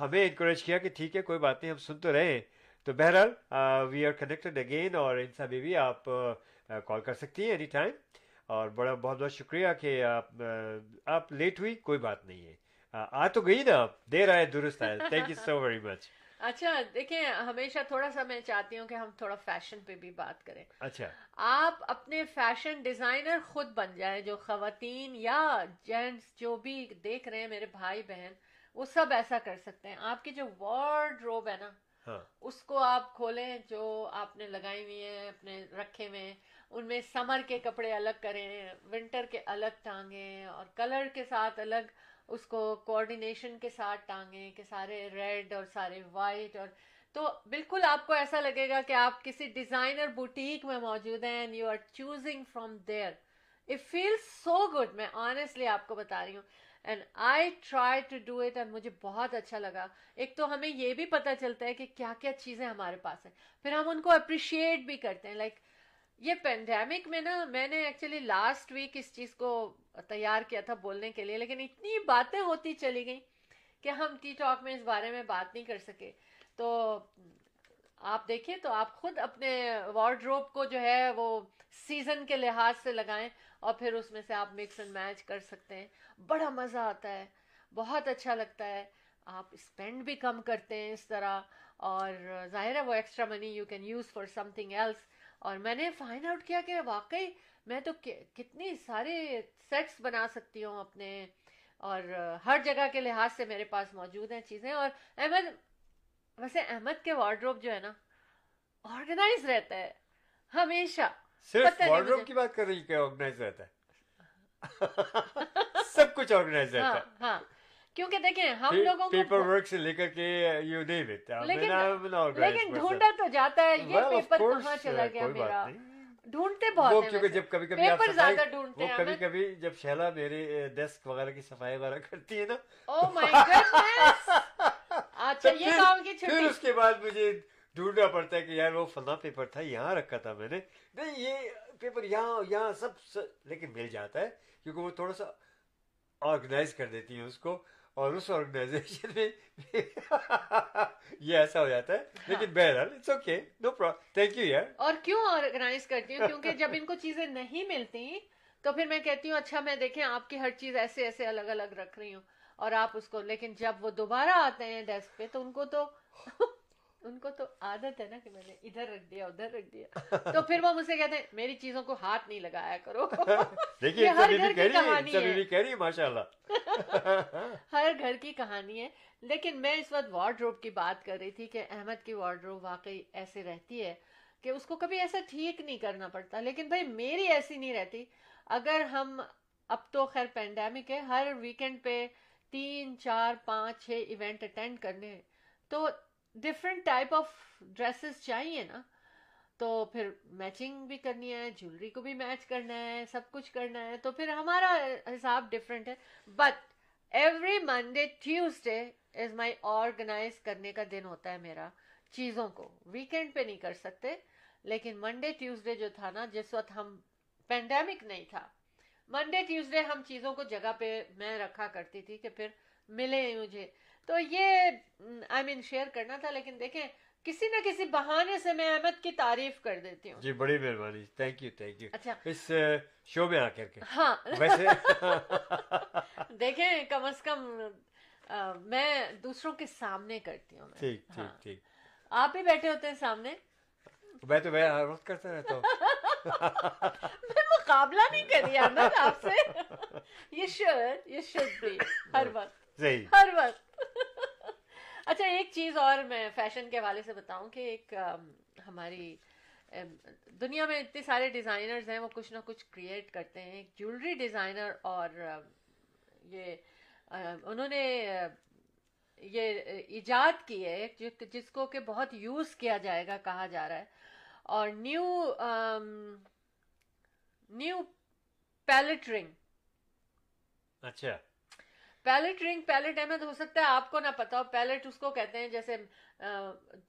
ہمیں انکریج کیا کہ ٹھیک ہے کوئی بات نہیں ہم سن تو رہے ہیں۔ تو بہرحال وی آر کنیکٹڈ اگین اور ان سا بیوی آپ کال کر سکتی ہیں اینی ٹائم اور بڑا بہت بہت شکریہ کہ آپ آپ لیٹ ہوئی کوئی بات نہیں ہے۔ آ تو گئی نا آپ دیر آئے درست آئے۔ Thank you so very much اچھا دیکھیں ہمیشہ تھوڑا سا میں چاہتی ہوں کہ ہم تھوڑا فیشن پہ بھی بات کریں۔ اچھا۔ آپ اپنے فیشن ڈیزائنر خود بن جائیں جو خواتین یا جینٹس جو بھی دیکھ رہے ہیں میرے بھائی بہن وہ سب ایسا کر سکتے ہیں۔ آپ کی جو وارڈ روب ہے نا ہاں۔ اس کو آپ کھولیں جو آپ نے لگائی ہوئی ہیں اپنے رکھے میں ان میں سمر کے کپڑے الگ کریں ونٹر کے الگ ٹانگیں اور کلر کے ساتھ الگ اس کو کوآرڈینیشن کے ساتھ ٹانگیں کہ سارے ریڈ اور سارے وائٹ اور تو بالکل آپ کو ایسا لگے گا کہ آپ کسی ڈیزائنر بوٹیک میں موجود ہیں and you are choosing from there it feel so good میں آنےسٹلی آپ کو بتا رہی ہوں. And I try to do it and مجھے بہت اچھا لگا. ایک تو ہمیں یہ بھی پتہ چلتا ہے کہ کیا کیا چیزیں ہمارے پاس ہیں. پھر ہم ان کو اپریشیٹ بھی کرتے ہیں. لائک یہ پینڈیمک میں نا میں نے ایکچولی لاسٹ ویک اس چیز کو تیار کیا تھا بولنے کے لیے، لیکن اتنی باتیں ہوتی چلی گئیں کہ ہم ٹی ٹاک میں اس بارے میں بات نہیں کر سکے۔ تو آپ دیکھیں تو آپ خود اپنے وارڈروب کو جو ہے وہ سیزن کے لحاظ سے لگائیں اور پھر اس میں سے آپ مکس اینڈ میچ کر سکتے ہیں۔ بڑا مزہ آتا ہے، بہت اچھا لگتا ہے۔ آپ اسپینڈ بھی کم کرتے ہیں اس طرح، اور ظاہر ہے وہ extra money you can use for something else اور میں نے فائنڈ آؤٹ کیا کہ واقعی میں تو کتنی سارے سیٹس بنا سکتی ہوں اپنے اور ہر جگہ کے لحاظ سے میرے پاس موجود ہیں چیزیں اور احمد ویسے احمد کے وارڈروب جو ہے نا آرگنائز رہتا ہے ہمیشہ۔ صرف وارڈروب کی بات کر رہی کہ آرگنائز رہتا ہے؟ سب کچھ آرگنائز رہتا ہے۔ ہاں ہاں۔ کیونکہ دیکھیں ہم لوگوں پیپر ورک سے لے کر کے یو نیم اٹ لیکن ڈھونڈا تو جاتا ہے یہ پیپر کہاں چلا گیا میرا؟ ڈھونڈتے بہت ہیں کیونکہ جب کبھی کبھی پیپر زیادہ ڈھونڈتے ہیں کبھی کبھی جب شیلا میری ڈیسک وغیرہ کی صفائی وغیرہ کرتی ہے نا۔ او مائی گڈنس اچھا یہ کام کی چھٹی۔ پھر اس کے بعد مجھے ڈھونڈنا پڑتا ہے کہ یار وہ فلاں پیپر تھا یہاں رکھا تھا میں نے۔ نہیں یہ پیپر یہاں یہاں سب لیکن مل جاتا ہے کیونکہ وہ تھوڑا سا آرگنائز کر دیتی ہیں اس کو۔ اور اس آرگنائزیشن میں یہ ایسا ہو جاتا ہے۔ لیکن بہرحال it's okay no problem thank you یار اور کیوں آرگنائز کرتی ہوں کیونکہ جب ان کو چیزیں نہیں ملتی تو پھر میں کہتی ہوں اچھا میں دیکھیں آپ کی ہر چیز ایسے ایسے الگ الگ رکھ رہی ہوں اور آپ اس کو لیکن جب وہ دوبارہ آتے ہیں ڈیسک پہ تو ان کو تو ان کو تو عادت ہے نا کہ میں نے ادھر رکھ دیا ادھر رکھ دیا۔ تو پھر وہ مجھ سے کہتے ہیں میری چیزوں کو ہاتھ نہیں لگایا کرو۔ دیکھیے ہر گھر کی کہانی کہہ رہی ماشاء اللہ ہر گھر کی کہانی ہے۔ لیکن میں اس وقت وارڈ روب کی بات کر رہی تھی کہ احمد کی وارڈ روب واقعی ایسے رہتی ہے کہ اس کو کبھی ایسا ٹھیک نہیں کرنا پڑتا۔ لیکن بھائی میری ایسی نہیں رہتی۔ اگر ہم اب تو خیر پینڈیمک ہے ہر ویکینڈ پہ تین چار پانچ چھ ایونٹ اٹینڈ کرنے تو ڈفرینٹ ٹائپ آف ڈریسز چاہیے نا تو پھر میچنگ بھی کرنی ہے جولری کو بھی میچ کرنا ہے سب کچھ کرنا ہے تو پھر ہمارا حساب ڈفرینٹ ہے but every Monday Tuesday is my organize کرنے کا دن ہوتا ہے میرا چیزوں کو ویکینڈ پہ نہیں کر سکتے لیکن منڈے ٹیوزڈے جو تھا نا جس وقت ہم پینڈیمک نہیں تھا منڈے ٹیوزڈے ہم چیزوں کو جگہ پہ میں رکھا کرتی تھی کہ پھر ملے مجھے تو یہ آئی مین شیئر کرنا تھا لیکن دیکھیں کسی نہ کسی بہانے سے میں احمد کی تعریف کر دیتی ہوں۔ جی بڑی مہربانی۔ تھینک یو تھینک یو اچھا۔ اس شو میں آ کر کے۔ ہاں۔ ویسے۔ دیکھیں کم از کم میں دوسروں کے سامنے کرتی ہوں۔ ٹھیک ٹھیک ٹھیک۔ آپ بھی بیٹھے ہوتے ہیں سامنے۔ میں تو میں ہر وقت کرتا رہتا ہوں۔ میں مقابلہ نہیں کری احمد آپ سے۔ یہ شوڈ یہ شوڈ بھی ہر وقت۔ صحیح۔ ہر وقت۔ اچھا ایک چیز اور میں فیشن کے حوالے سے بتاؤں کہ ایک ہماری دنیا میں اتنے سارے ڈیزائنرز ہیں وہ کچھ نہ کچھ کریٹ کرتے ہیں۔ ایک جولری ڈیزائنر اور یہ انہوں نے یہ ایجاد کی ہے جس کو کہ بہت یوز کیا جائے گا کہا جا رہا ہے۔ اور نیو نیو پیلٹ رنگ اچھا۔ پیلٹ رنگ پیلٹ احمد ہو سکتا ہے آپ کو نہ پتا ہو پیلٹ اس کو کہتے ہیں جیسے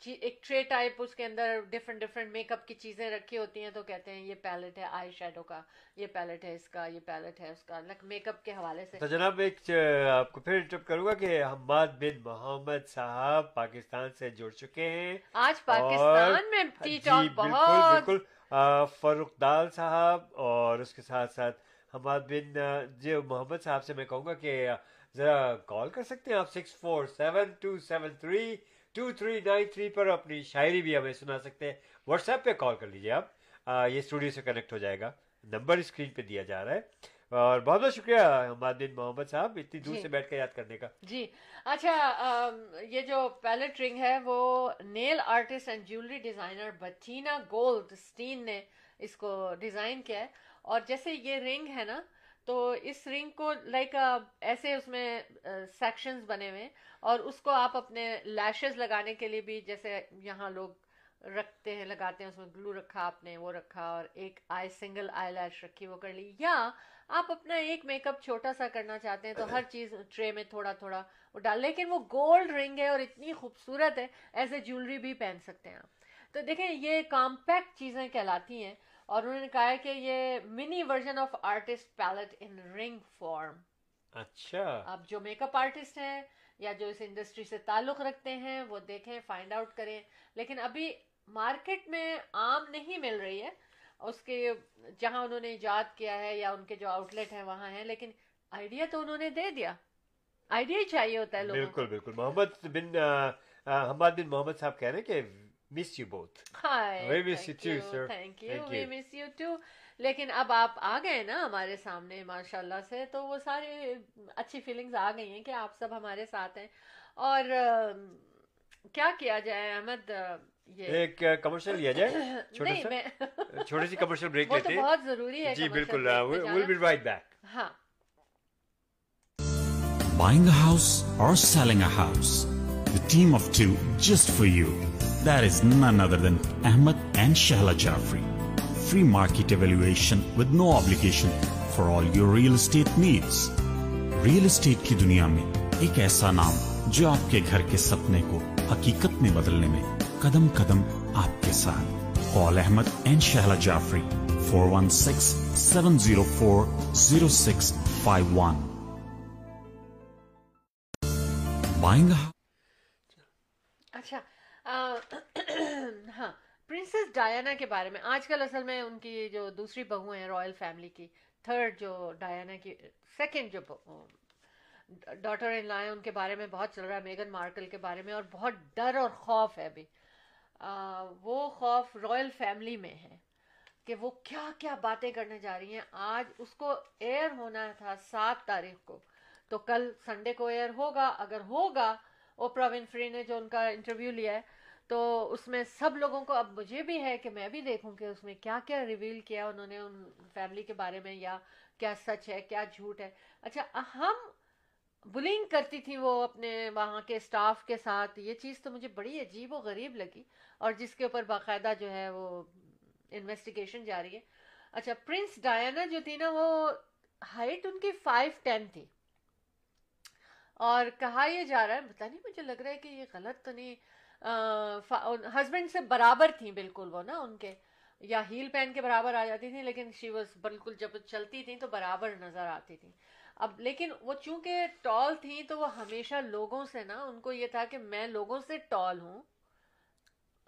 ایک ٹرے ٹائپ اس کے اندر ڈفرنٹ ڈفرنٹ میک اپ کی چیزیں رکھی ہوتی ہیں تو کہتے ہیں یہ پیلٹ ہے آئی شیڈو کا یہ پیلٹ ہے اس کا یہ پیلٹ ہے اس کا لائک میک اپ کے حوالے سے۔ تو جناب ایک آپ کو پھر انٹرپ کروں گا کہ حماد بن محمد صاحب پاکستان سے جڑ چکے ہیں۔ آج پاکستان میں ٹی ٹاک جی بالکل بہت۔ بالکل۔ فاروق دال صاحب اور اس کے ساتھ ساتھ حماد بن جو محمد صاحب سے میں کہوں گا کہ ذرا کال کر سکتے ہیں آپ six four seven two seven three two three nine three پر اپنی شاعری بھی ہمیں سنا سکتے ہیں۔ واٹس ایپ پہ کال کر لیجیے آپ۔ یہ اسٹوڈیو سے کنیکٹ ہو جائے گا۔ نمبر اسکرین پہ دیا جا رہا ہے۔ اور بہت بہت شکریہ حماد بن محمد صاحب اتنی دور سے بیٹھ کے یاد کرنے کا۔ جی۔ اچھا یہ جو پیلٹ رنگ ہے وہ nail artist and jewellery designer بچینا Goldstein نے اس کو ڈیزائن کیا ہے۔ اور جیسے یہ رنگ ہے نا تو اس رنگ کو لائک ایسے اس میں سیکشنز بنے ہوئے اور اس کو آپ اپنے لیشز لگانے کے لیے بھی جیسے یہاں لوگ رکھتے ہیں، لگاتے ہیں، اس میں گلو رکھا، آپ نے وہ رکھا اور ایک آئی سنگل آئی لیش رکھی، وہ کر لی۔ یا آپ اپنا ایک میک اپ چھوٹا سا کرنا چاہتے ہیں تو ہر چیز ٹرے میں تھوڑا تھوڑا وہ ڈال۔ لیکن وہ گولڈ رنگ ہے اور اتنی خوبصورت ہے، ایسے جیولری بھی پہن سکتے ہیں آپ۔ تو دیکھیں، یہ کمپیکٹ چیزیں کہلاتی ہیں۔ اور انہوں نے کہا ہے کہ یہ mini version of artist palette in ring form. اچھا۔ اب جو میک اپ آرٹسٹ ہیں یا جو اس انڈسٹری سے تعلق رکھتے ہیں وہ دیکھیں فائنڈ آؤٹ کریں۔ لیکن ابھی مارکیٹ میں عام نہیں مل رہی ہے۔ اس کے جہاں انہوں نے ایجاد کیا ہے یا ان کے جو آؤٹ لیٹ ہیں وہاں ہیں لیکن آئیڈیا تو انہوں نے دے دیا۔ آئیڈیا ہی چاہیے ہوتا ہے لوگوں بالکل بالکل۔ محمد بن حماد بن محمد صاحب کہہ رہے ہیں کہ miss you both hi We miss you thank too, you, sir. thank you, Thank we you. miss you too. لیکن اب آپ آ گئے نا ہمارے سامنے ماشاء اللہ سے تو وہ سارے اچھی فیلنگز آ گئی ہیں کہ آپ سب ہمارے ساتھ ہیں اور کیا کیا جائے احمد ایک کمرشل لیا جائے سا چھوٹی سی کمرشل بریک لیتے ہیں بہت ضروری ہے جی commercial بالکل ہاں Buying a house or selling a house? The team of two just for you. that is none other than Ahmed and Shahla Jaffrey. Free market evaluation with no obligation for all your real estate needs. Real estate کی دنیا میں ایک ایسا نام جو آپ کے گھر کے سپنے کو حقیقت میں بدلنے میں قدم قدم آپ کے ساتھ call Ahmad and Shahla Jafri four one six seven zero four zero six five one بائیں گا ہاں پرنسس ڈایانا کے بارے میں، آج کل اصل میں ان کی جو دوسری بہو ہیں، رائل فیملی کی، تھرڈ جو ڈایانا کی، سیکنڈ جو ڈاٹر ان لا ہیں ان کے بارے میں بہت چل رہا ہے، میگن مارکل کے بارے میں، اور بہت ڈر اور خوف ہے ابھی۔ وہ خوف رائل فیملی میں ہے کہ وہ کیا کیا باتیں کرنے جا رہی ہیں۔ آج اس کو ایئر ہونا تھا سات تاریخ کو۔ تو کل سنڈے کو ایئر ہوگا، اگر ہوگا، اوپرا ونفری نے جو ان کا انٹرویو لیا ہے تو اس میں سب لوگوں کو اب مجھے بھی ہے کہ میں بھی دیکھوں کہ اس میں کیا کیا ریویل کیا انہوں نے ان فیملی کے بارے میں، یا کیا سچ ہے، کیا جھوٹ ہے۔ اچھا ہم بلنگ کرتی تھی وہ اپنے وہاں کے اسٹاف کے ساتھ۔ یہ چیز تو مجھے بڑی عجیب و غریب لگی اور جس کے اوپر باقاعدہ جو ہے وہ انویسٹیگیشن جاری ہے۔ اچھا پرنس ڈایانا جو تھی نا، وہ ہائٹ ان کی فائیو ٹین تھی۔ اور کہا یہ جا رہا ہے، پتہ نہیں مجھے لگ رہا ہے کہ یہ غلط تو نہیں۔ ہسبینڈ سے برابر تھیں بالکل وہ نا ان کے یا ہیل پہن کے برابر آ جاتی تھی لیکن شی واز بالکل جب چلتی تھیں تو برابر نظر آتی تھیں۔ اب لیکن وہ چونکہ ٹال تھیں تو وہ ہمیشہ لوگوں سے نا ان کو یہ تھا کہ میں لوگوں سے ٹال ہوں۔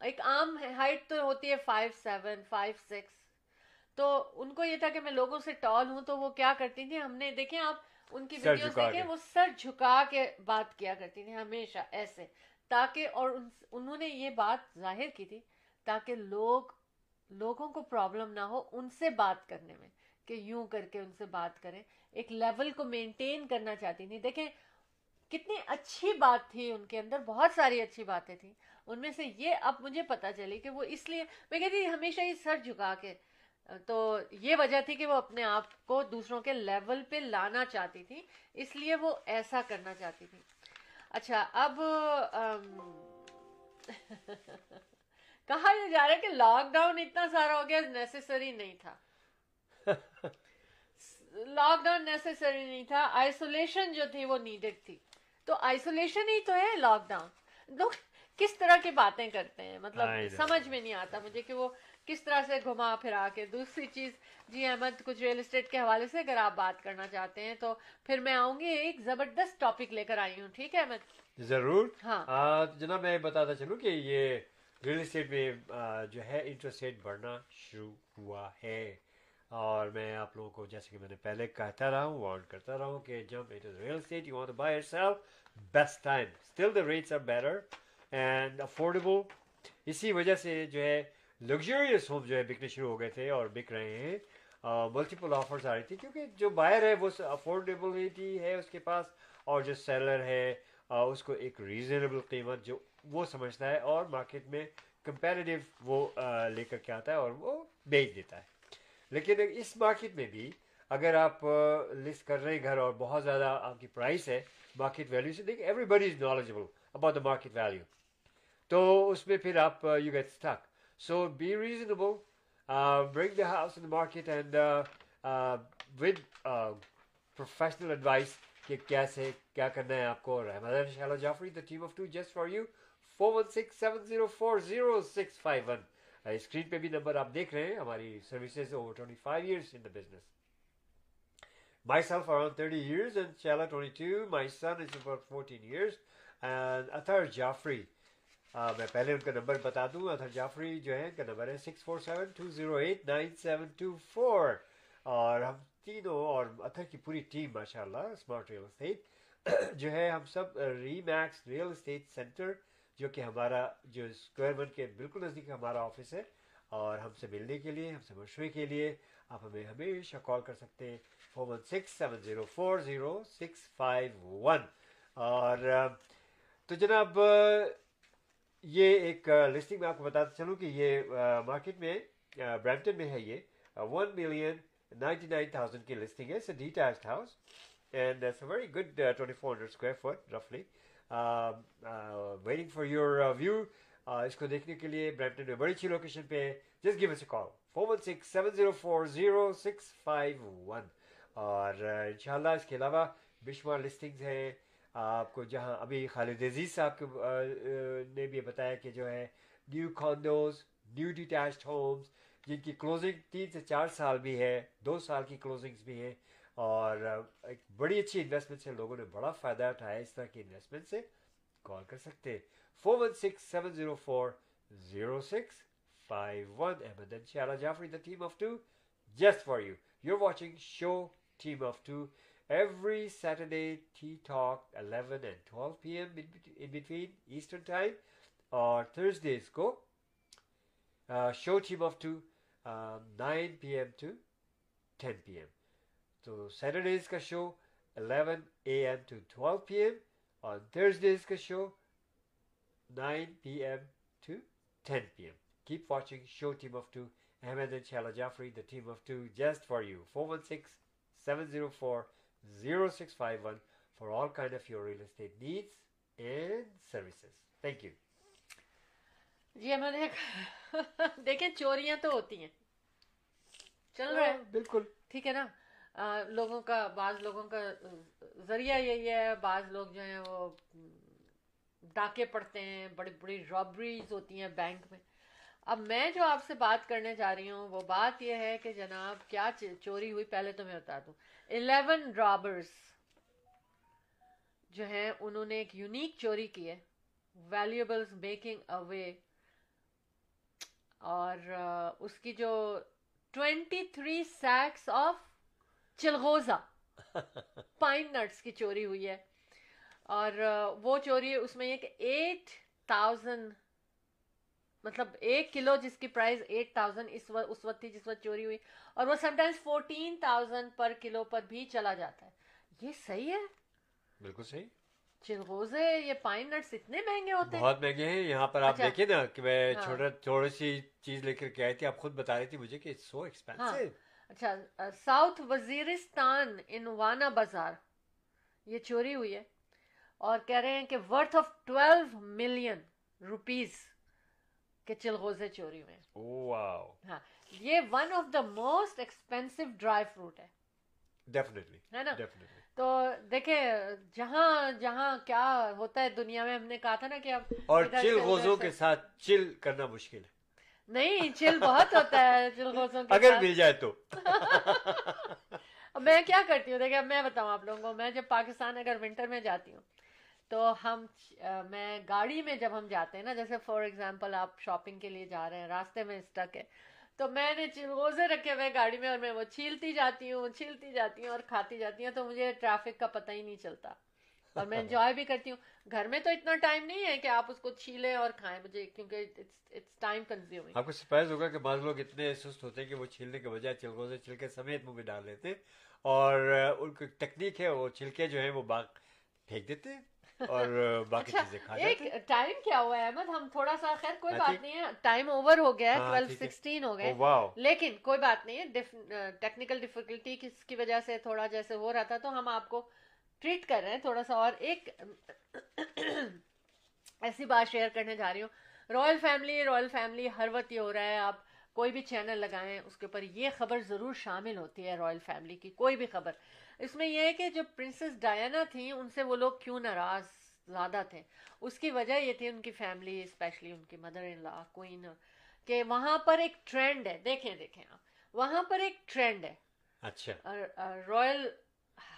ایک عام ہائٹ تو ہوتی ہے فائیو سیون فائیو سکس تو ان کو یہ تھا کہ میں لوگوں سے ٹال ہوں تو وہ کیا کرتی تھیں؟ ہم نے دیکھیں آپ ان کی ویڈیوز دیکھیں۔ وہ سر جھکا کے بات کیا کرتی تھیں ہمیشہ ایسے۔ تاکہ اور ان- انہوں نے یہ بات ظاہر کی تھی، تاکہ لوگ لوگوں کو پرابلم نہ ہو ان سے بات کرنے میں، کہ یوں کر کے ان سے بات کریں۔ ایک لیول کو مینٹین کرنا چاہتی تھی دیکھیں، کتنی اچھی بات تھی ان کے اندر، بہت ساری اچھی باتیں تھیں۔ ان میں سے یہ اب مجھے پتا چلی کہ وہ اس لیے میں کہتی تھی ہمیشہ یہ سر جھکا کے۔ تو یہ وجہ تھی کہ وہ اپنے آپ کو دوسروں کے لیول پہ لانا چاہتی تھی اس لیے وہ ایسا کرنا چاہتی تھی اچھا اب کہا یہ جا رہا ہے کہ لاک ڈاؤن اتنا سارا ہو گیا نیسسری نہیں تھا۔ لاک ڈاؤن نیسسری نہیں تھا آئسولیشن جو تھی وہ نیڈڈ تھی۔ تو آئسولیشن ہی تو ہے لاک ڈاؤن لوگ کس طرح کی باتیں کرتے ہیں؟ مطلب. سمجھ میں نہیں آتا مجھے کہ وہ کس طرح سے گھما پھرا کے۔ دوسری چیز جی احمد کچھ ریئل اسٹیٹ کے حوالے سے اگر آپ بات کرنا چاہتے ہیں تو پھر میں آؤں گی ایک زبردست ٹاپک لے کر آئی ہوں ٹھیک ہے احمد؟ ضرور۔ ہاں۔ جناب میں بتاتا چلوں کہ یہ ریئل اسٹیٹ میں جو ہے انٹرسٹ ریٹ بڑھنا شروع ہوا ہے۔ اور میں آپ لوگوں کو جیسے کہ میں نے پہلے کہتا رہا ہوں وارن کرتا رہا ہوں کہ جب it is real estate you want buy sell best time still the rates are better and affordable اسی وجہ سے جو ہے لگژریس ہوم جو ہے بکنے شروع ہو گئے تھے اور بک رہے ہیں۔ ملٹیپل آفرز آ رہی تھی کیونکہ جو بائر ہے وہ افورڈیبلٹی ہے اس کے پاس اور جو سیلر ہے اس کو ایک ریزنیبل قیمت جو وہ سمجھتا ہے اور مارکیٹ میں کمپیریٹیو وہ لے کر کے آتا ہے اور وہ بیچ دیتا ہے۔ لیکن اس مارکیٹ میں بھی اگر آپ لسٹ کر رہے ہیں گھر اور بہت زیادہ آپ کی پرائس ہے مارکیٹ ویلیو سے دیکھیں everybody is knowledgeable about the market value تو اس میں پھر آپ you get stock stuck so be reasonable bring the house in market and with professional advice کہ کیسے کیا کرنا ہے آپ کو Ahmad Shahla Jafri the team of two just for you four one six seven zero four zero six five one screen پہ بھی number آپ دیکھ رہے ہیں ہماری services over twenty five years in the business Myself around 30 years and Shala 22. ہاں، میں پہلے ان کا نمبر بتا دوں اطہر جعفری جو ہے ان کا نمبر ہے six four seven two zero eight nine seven two four اور ہم تینوں اور اطہر کی پوری ٹیم ماشاء اللہ اسمارٹ ریئل اسٹیٹ جو ہے، ہم سب ری میکس ریئل اسٹیٹ سینٹر جو کہ ہمارا، جو اسکوائر ون کے بالکل نزدیک ہمارا آفس ہے۔ اور ہم سے ملنے کے لیے، ہم سے مشورے کے لیے آپ ہمیں ہمیشہ کال کر سکتے ہیں۔ Four one six seven zero four zero six five one اور تو جناب یہ ایک لسٹنگ میں آپ کو بتاتا چلوں کہ یہ مارکیٹ میں برامٹن میں ہے یہ one million ninety nine thousand کی لسٹنگ ہے. It's a detached house and it's a very good twenty four hundred square feet رفلی waiting for your view اس کو دیکھنے کے لیے برامٹن میں بڑی اچھی لوکیشن پہ ہے. Just give us call four one six seven zero four zero six five one اور ان شاء اللہ اس کے علاوہ بے شمار لسٹنگز ہیں. آپ کو جہاں ابھی خالد عزیز صاحب کے نے بھی بتایا کہ جو ہے new condos new detached homes جن کی کلوزنگ تین سے چار سال بھی ہے، دو سال کی کلوزنگز بھی ہیں، اور ایک بڑی اچھی انویسٹمنٹ سے لوگوں نے بڑا فائدہ اٹھایا اس طرح کی انویسٹمنٹ سے کال کر سکتے four one six seven zero four zero six five one Ahmad انشاءاللہ Jafri the team of two just for you you watching show team of two every Saturday, Tea Talk, 11 and 12 p.m. in, bet- in between Eastern Time, or Thursdays go uh, Show Team of Two, um, 9 p.m. to 10 p.m. So Saturdays ka show 11 a.m. to 12 p.m. On Thursdays ka show 9 p.m. to 10 p.m. Keep watching Show Team of Two. Ahmed and Shala Jaffrey, the team of two, just for you. 0651 for all kind of your real estate needs and services. Thank you. جی ہم نے دیکھیں چوریاں تو ہوتی ہیں چل رہا ہے بالکل ٹھیک ہے نا لوگوں کا بعض لوگوں کا ذریعہ یہی ہے بعض لوگ جو ہیں وہ ڈاکے پڑتے ہیں بڑی بڑی رابریز ہوتی ہیں بینک میں اب میں جو آپ سے بات کرنے جا رہی ہوں وہ بات یہ ہے کہ جناب کیا چوری ہوئی پہلے تو میں بتا دوں۔ الیون رابرس جو ہیں انہوں نے ایک یونیک چوری کی ہے۔ ویلیوبلز میکنگ اوے اور اس کی جو ٹوینٹی تھری سیکس آف چلغوزہ پائن نٹس کی چوری ہوئی ہے۔ اور وہ چوری اس میں یہ کہ ایٹ تھاؤزینڈ مطلب ایک کلو جس کی پرائز ایٹ تھاؤزینڈ اس وقت اس وقت تھی جس وقت چوری ہوئی اور وہ sometimes fourteen thousand per kilo پر بھی چلا جاتا ہے۔ یہ صحیح ہے؟ بالکل صحیح۔ چلغوزے یہ پائن نٹس اتنے مہنگے ہوتے ہیں؟ بہت مہنگے ہیں۔ یہاں پر آپ اچھا۔ دیکھیں نا کہ میں ہاں۔ چھوٹا تھوڑی سی چیز لے کر کے آئی تھی آپ خود بتا رہی تھی مجھے کہ سو ایکسپینسو ہاں۔ اچھا ساؤتھ وزیرستان انوانا بازار یہ چوری ہوئی ہے اور کہہ رہے ہیں کہ worth of twelve million rupees کہ چلغوزے چوری میں۔ ہاں، یہ one of the most expensive dry fruit ہے۔ تو دیکھیں جہاں جہاں کیا ہوتا ہے دنیا میں ہم نے کہا تھا نا کہ اب اور کے ساتھ چل کرنا مشکل ہے۔ نہیں چل بہت ہوتا ہے چلغوزوں کے اگر مل جائے تو۔ میں کیا کرتی ہوں؟ دیکھیں میں بتاؤں آپ لوگوں کو میں جب پاکستان اگر ونٹر میں جاتی ہوں تو ہم میں گاڑی میں جب ہم جاتے ہیں نا جیسے فار ایگزامپل آپ شاپنگ کے لیے جا رہے ہیں راستے میں اسٹک ہے تو میں نے روزے رکھے ہوئے گاڑی میں اور میں وہ چھیلتی جاتی ہوں چھیلتی جاتی ہوں اور کھاتی جاتی ہوں تو مجھے ٹریفک کا پتہ ہی نہیں چلتا۔ اور میں انجوائے بھی کرتی ہوں۔ گھر میں تو اتنا ٹائم نہیں ہے کہ آپ اس کو چھیلیں اور کھائیں مجھے کیونکہ آپ کو سرپرائز ہوگا کہ بعض لوگ اتنے سست ہوتے ہیں کہ وہ چھیلنے کے بجائے چلکوزے چھلکے سمیت منہ میں ڈال لیتے اور ان کی ٹیکنیک ہے وہ چھلکے جو ہیں وہ باغ پھینک دیتے۔ اور باقی اچھا، چیزیں کھا جاتے ہیں ٹائم کیا ہوا ہے؟ احمد ہم تھوڑا سا خیر کوئی بات نہیں ہے ٹائم اوور ہو گیا ہے ہاں، 12 16 ہو گئے۔ لیکن کوئی بات نہیں ہے ٹیکنیکل ڈیفیکلٹی کس کی وجہ سے تھوڑا جیسے ہو رہا تھا تو ہم آپ کو ٹریٹ کر رہے ہیں تھوڑا سا اور ایک ایسی بات شیئر کرنے جا رہی ہوں۔ رائل فیملی رائل فیملی ہر وقت یہ ہو رہا ہے آپ کوئی بھی چینل لگائیں اس کے اوپر یہ خبر ضرور شامل ہوتی ہے رائل فیملی کی کوئی بھی خبر۔ اس میں یہ ہے کہ جو پرنسس ڈائنا تھیں ان سے وہ لوگ کیوں ناراض زیادہ تھے؟ اس کی وجہ یہ تھی ان کی فیملی اسپیشلی ان کی مدر ان لا کوئین کہ وہاں پر ایک ٹرینڈ ہے۔ دیکھیں دیکھیں آپ۔ وہاں پر ایک ٹرینڈ ہے۔ اچھا۔ رائل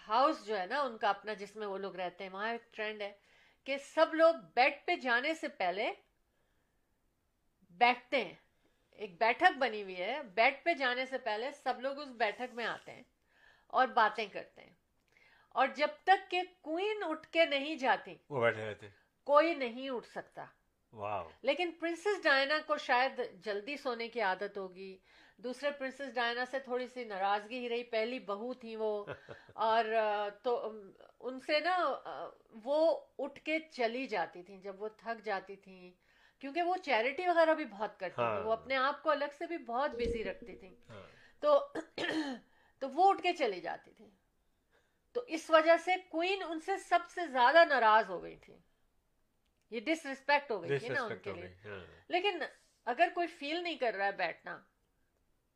ہاؤس جو ہے نا ان کا اپنا جس میں وہ لوگ رہتے ہیں وہاں ایک ٹرینڈ ہے کہ سب لوگ بیڈ پہ جانے سے پہلے بیٹھتے ہیں۔ ایک بیٹھک بنی ہوئی ہے۔ بیڈ پہ جانے سے پہلے سب لوگ اس بیٹھک میں آتے ہیں۔ اور باتیں کرتے ہیں۔ اور جب تک کہ کوئین اٹھ کے نہیں جاتی وہ بیٹھے رہتے۔ کوئی نہیں اٹھ سکتا۔ واو۔ لیکن پرنسس ڈائنا کو شاید جلدی سونے کی عادت ہوگی۔ دوسرے پرنسس ڈائنا سے تھوڑی سی ناراضگی ہی رہی۔ پہلی بہو تھی وہ۔ اور تو ان سے نا وہ اٹھ کے چلی جاتی تھی جب وہ تھک جاتی تھیں کیونکہ وہ چیریٹی وغیرہ بھی بہت کرتی تھی وہ ہاں۔ اپنے آپ کو الگ سے بھی بہت بزی رکھتی تھیں۔ ہاں۔ تو تو وہ اٹھ کے چلے جاتے تھے تو اس وجہ سے کوئین ان سے سب سے زیادہ ناراض ہو گئی تھی۔ یہ ڈس ریسپیکٹ ہو گئی تھی نا ان کے لیے۔ ہاں۔ لیکن اگر کوئی فیل نہیں کر رہا ہے بیٹھنا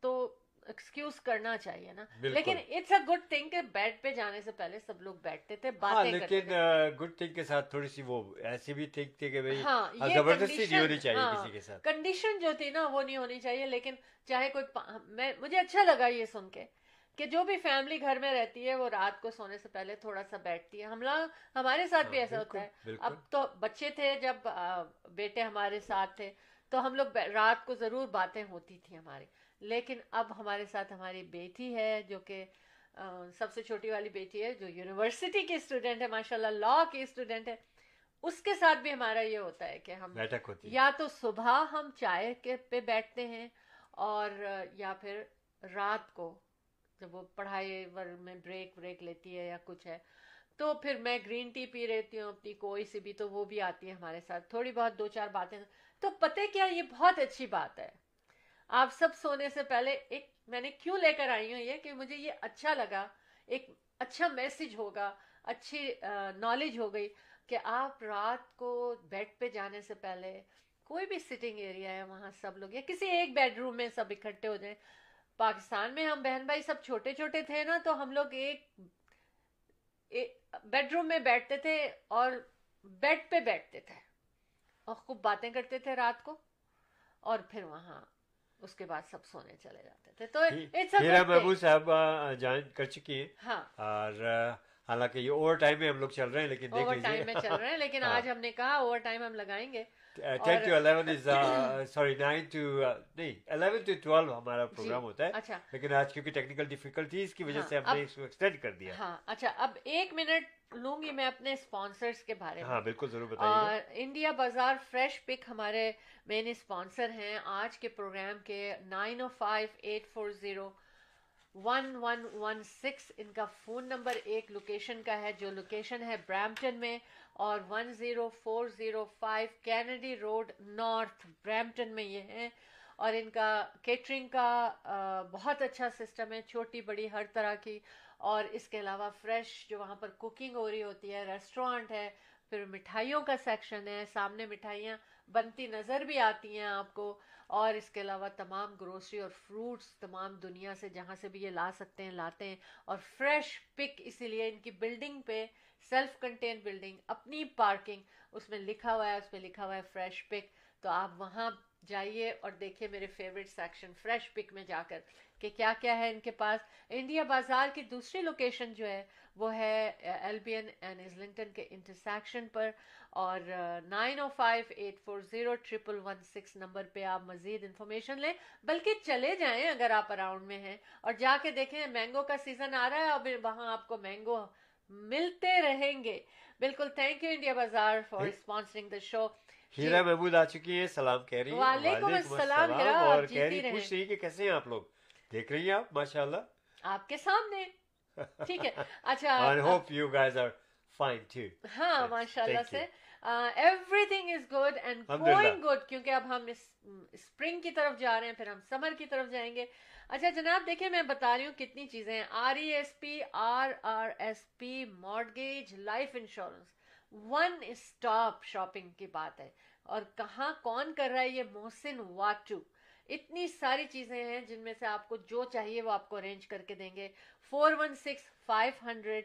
تو ایکسکیوز کرنا چاہیے نا۔ لیکن اٹس اے گڈ تھنگ کہ بیڈ پہ جانے سے پہلے سب لوگ بیٹھتے تھے ہاں، باتیں کرتے لیکن گڈ تھنگ کے ساتھ تھوڑی سی وہ ایسی بھی تھنگ تھی کہ بھئی ہاں، زبردستی نہیں ہونی چاہیے کسی کے ساتھ۔ کنڈیشن جو تھی نا وہ نہیں ہونی چاہیے لیکن چاہے کوئی میں مجھے اچھا لگا یہ سن کے۔ کہ جو بھی فیملی گھر میں رہتی ہے وہ رات کو سونے سے پہلے تھوڑا سا بیٹھتی ہے۔ ہملا ہمارے ساتھ بھی ایسا ہوتا ہے۔ اب تو بچے تھے جب بیٹے ہمارے ساتھ تھے تو ہم لوگ رات کو ضرور باتیں ہوتی تھیں ہماری۔ لیکن اب ہمارے ساتھ ہماری بیٹی ہے جو کہ سب سے چھوٹی والی بیٹی ہے جو یونیورسٹی کی اسٹوڈینٹ ہے ماشاء اللہ لا کی اسٹوڈینٹ ہے۔ اس کے ساتھ بھی ہمارا یہ ہوتا ہے کہ ہم یا تو صبح ہم چائے کے پہ بیٹھتے ہیں اور یا پھر رات کو جب وہ پڑھائی ور میں بریک بریک لیتی ہے یا کچھ ہے، تو پھر میں گرین ٹی پی رہتی ہوں اپنی، کوئی سی بھی، تو وہ بھی آتی ہے ہمارے ساتھ۔ تھوڑی بہت دو چار باتیں۔ تو پتہ کیا، یہ بہت اچھی بات ہے۔ آپ سب سونے سے پہلے ایک، میں نے کیوں لے کر آئی ہوں یہ کہ مجھے یہ اچھا لگا، ایک اچھا میسج ہوگا، اچھی نالج ہو گئی کہ آپ رات کو بیڈ پہ جانے سے پہلے کوئی بھی سٹنگ ایریا ہے، وہاں سب لوگ یا کسی ایک بیڈ روم میں سب اکٹھے ہو جائیں۔ پاکستان میں ہم بہن بھائی سب چھوٹے چھوٹے تھے نا تو ہم لوگ ایک بیڈ روم میں بیٹھتے تھے اور بیڈ پہ بیٹھتے تھے اور خوب باتیں کرتے تھے رات کو اور پھر وہاں اس کے بعد سب سونے چلے جاتے تھے۔ تو جی، میرا محبوب صاحب جان کر چکی ہے ہاں۔ اور حالانکہ یہ اوور ٹائم میں ہم لوگ چل رہے ہیں لیکن اوور ٹائم میں چل رہے ہیں لیکن ہاں۔ آج ہم نے کہا اوور ٹائم ہم لگائیں گے۔ Ten to eleven is sorry nine to نہیں الیون ٹو ٹویلو ہمارا پروگرام ہوتا ہے لیکن آج کیونکہ ٹیکنیکل ڈیفیکلٹیز کی وجہ سے ہم نے اس کو ایکسٹینڈ کر دیا ہاں اچھا اب ایک منٹ لوں گی میں اپنے اسپانسرس کے بارے میں بالکل ضرور بتائیے انڈیا بازار فریش پک ہمارے مین اسپانسر ہیں آج کے پروگرام کے nine O five eight four zero one one one six ان کا فون نمبر ایک لوکیشن کا ہے جو لوکیشن ہے برامپٹن میں اور one zero four zero five Kennedy road north Brampton میں یہ ہیں اور ان کا کیٹرنگ کا بہت اچھا سسٹم ہے، چھوٹی بڑی ہر طرح کی۔ اور اس کے علاوہ فریش جو وہاں پر کوکنگ ہو رہی ہوتی ہے ریسٹورانٹ ہے، پھر مٹھائیوں کا سیکشن ہے، سامنے مٹھائیاں بنتی نظر بھی آتی ہیں آپ کو۔ اور اس کے علاوہ تمام گروسری اور فروٹس تمام دنیا سے جہاں سے بھی یہ لا سکتے ہیں، لاتے ہیں۔ اور فریش پک اسی لیے ان کی بلڈنگ پہ سیلف کنٹین بلڈنگ اپنی پارکنگ اس میں لکھا ہوا ہے، اس میں لکھا ہوا ہے فریش پک تو آپ وہاں جائیے اور دیکھیے میرے فیوریٹ سیکشن فریش پک میں جا کر کہ کیا کیا ہے ان کے پاس. انڈیا بازار کی دوسری لوکیشن جو ہے، وہ ہے ایلبین اینڈ ازلنگٹن کے انٹرسیکشن پر. اور nine O five eight four zero triple one six number پہ آپ مزید انفارمیشن لیں. بلکہ چلے جائیں اگر آپ اراؤنڈ میں ہیں. اور جا کے دیکھیں مینگو کا سیزن آ رہا ہے اور وہاں آپ کو مینگو ملتے رہیں گے۔ بالکل thank you India Bazaar for sponsoring the show Heera Mahmood آ چکی ہے سلام کہہ رہی وعلیکم السلام اور کہہ رہی خوش رہی کہ کیسے ہیں آپ لوگ؟ دیکھ رہی ہیں آپ ماشاء اللہ آپ کے سامنے۔ ٹھیک ہے۔ اچھا I hope you guys are fine too ہاں ماشاء اللہ سے۔ Everything is good and going good کیونکہ اب ہم اسپرنگ کی طرف جا رہے ہیں پھر ہم سمر کی طرف جائیں گے۔ اچھا جناب، دیکھیں، میں بتا رہی ہوں کتنی چیزیں R E S P R R S P mortgage life insurance one stop shopping کی بات ہے۔ اور کہاں کون کر رہا ہے یہ محسن واٹو؟ اتنی ساری چیزیں ہیں جن میں سے آپ کو جو چاہیے وہ آپ کو ارینج کر کے دیں گے۔ Four one six five hundred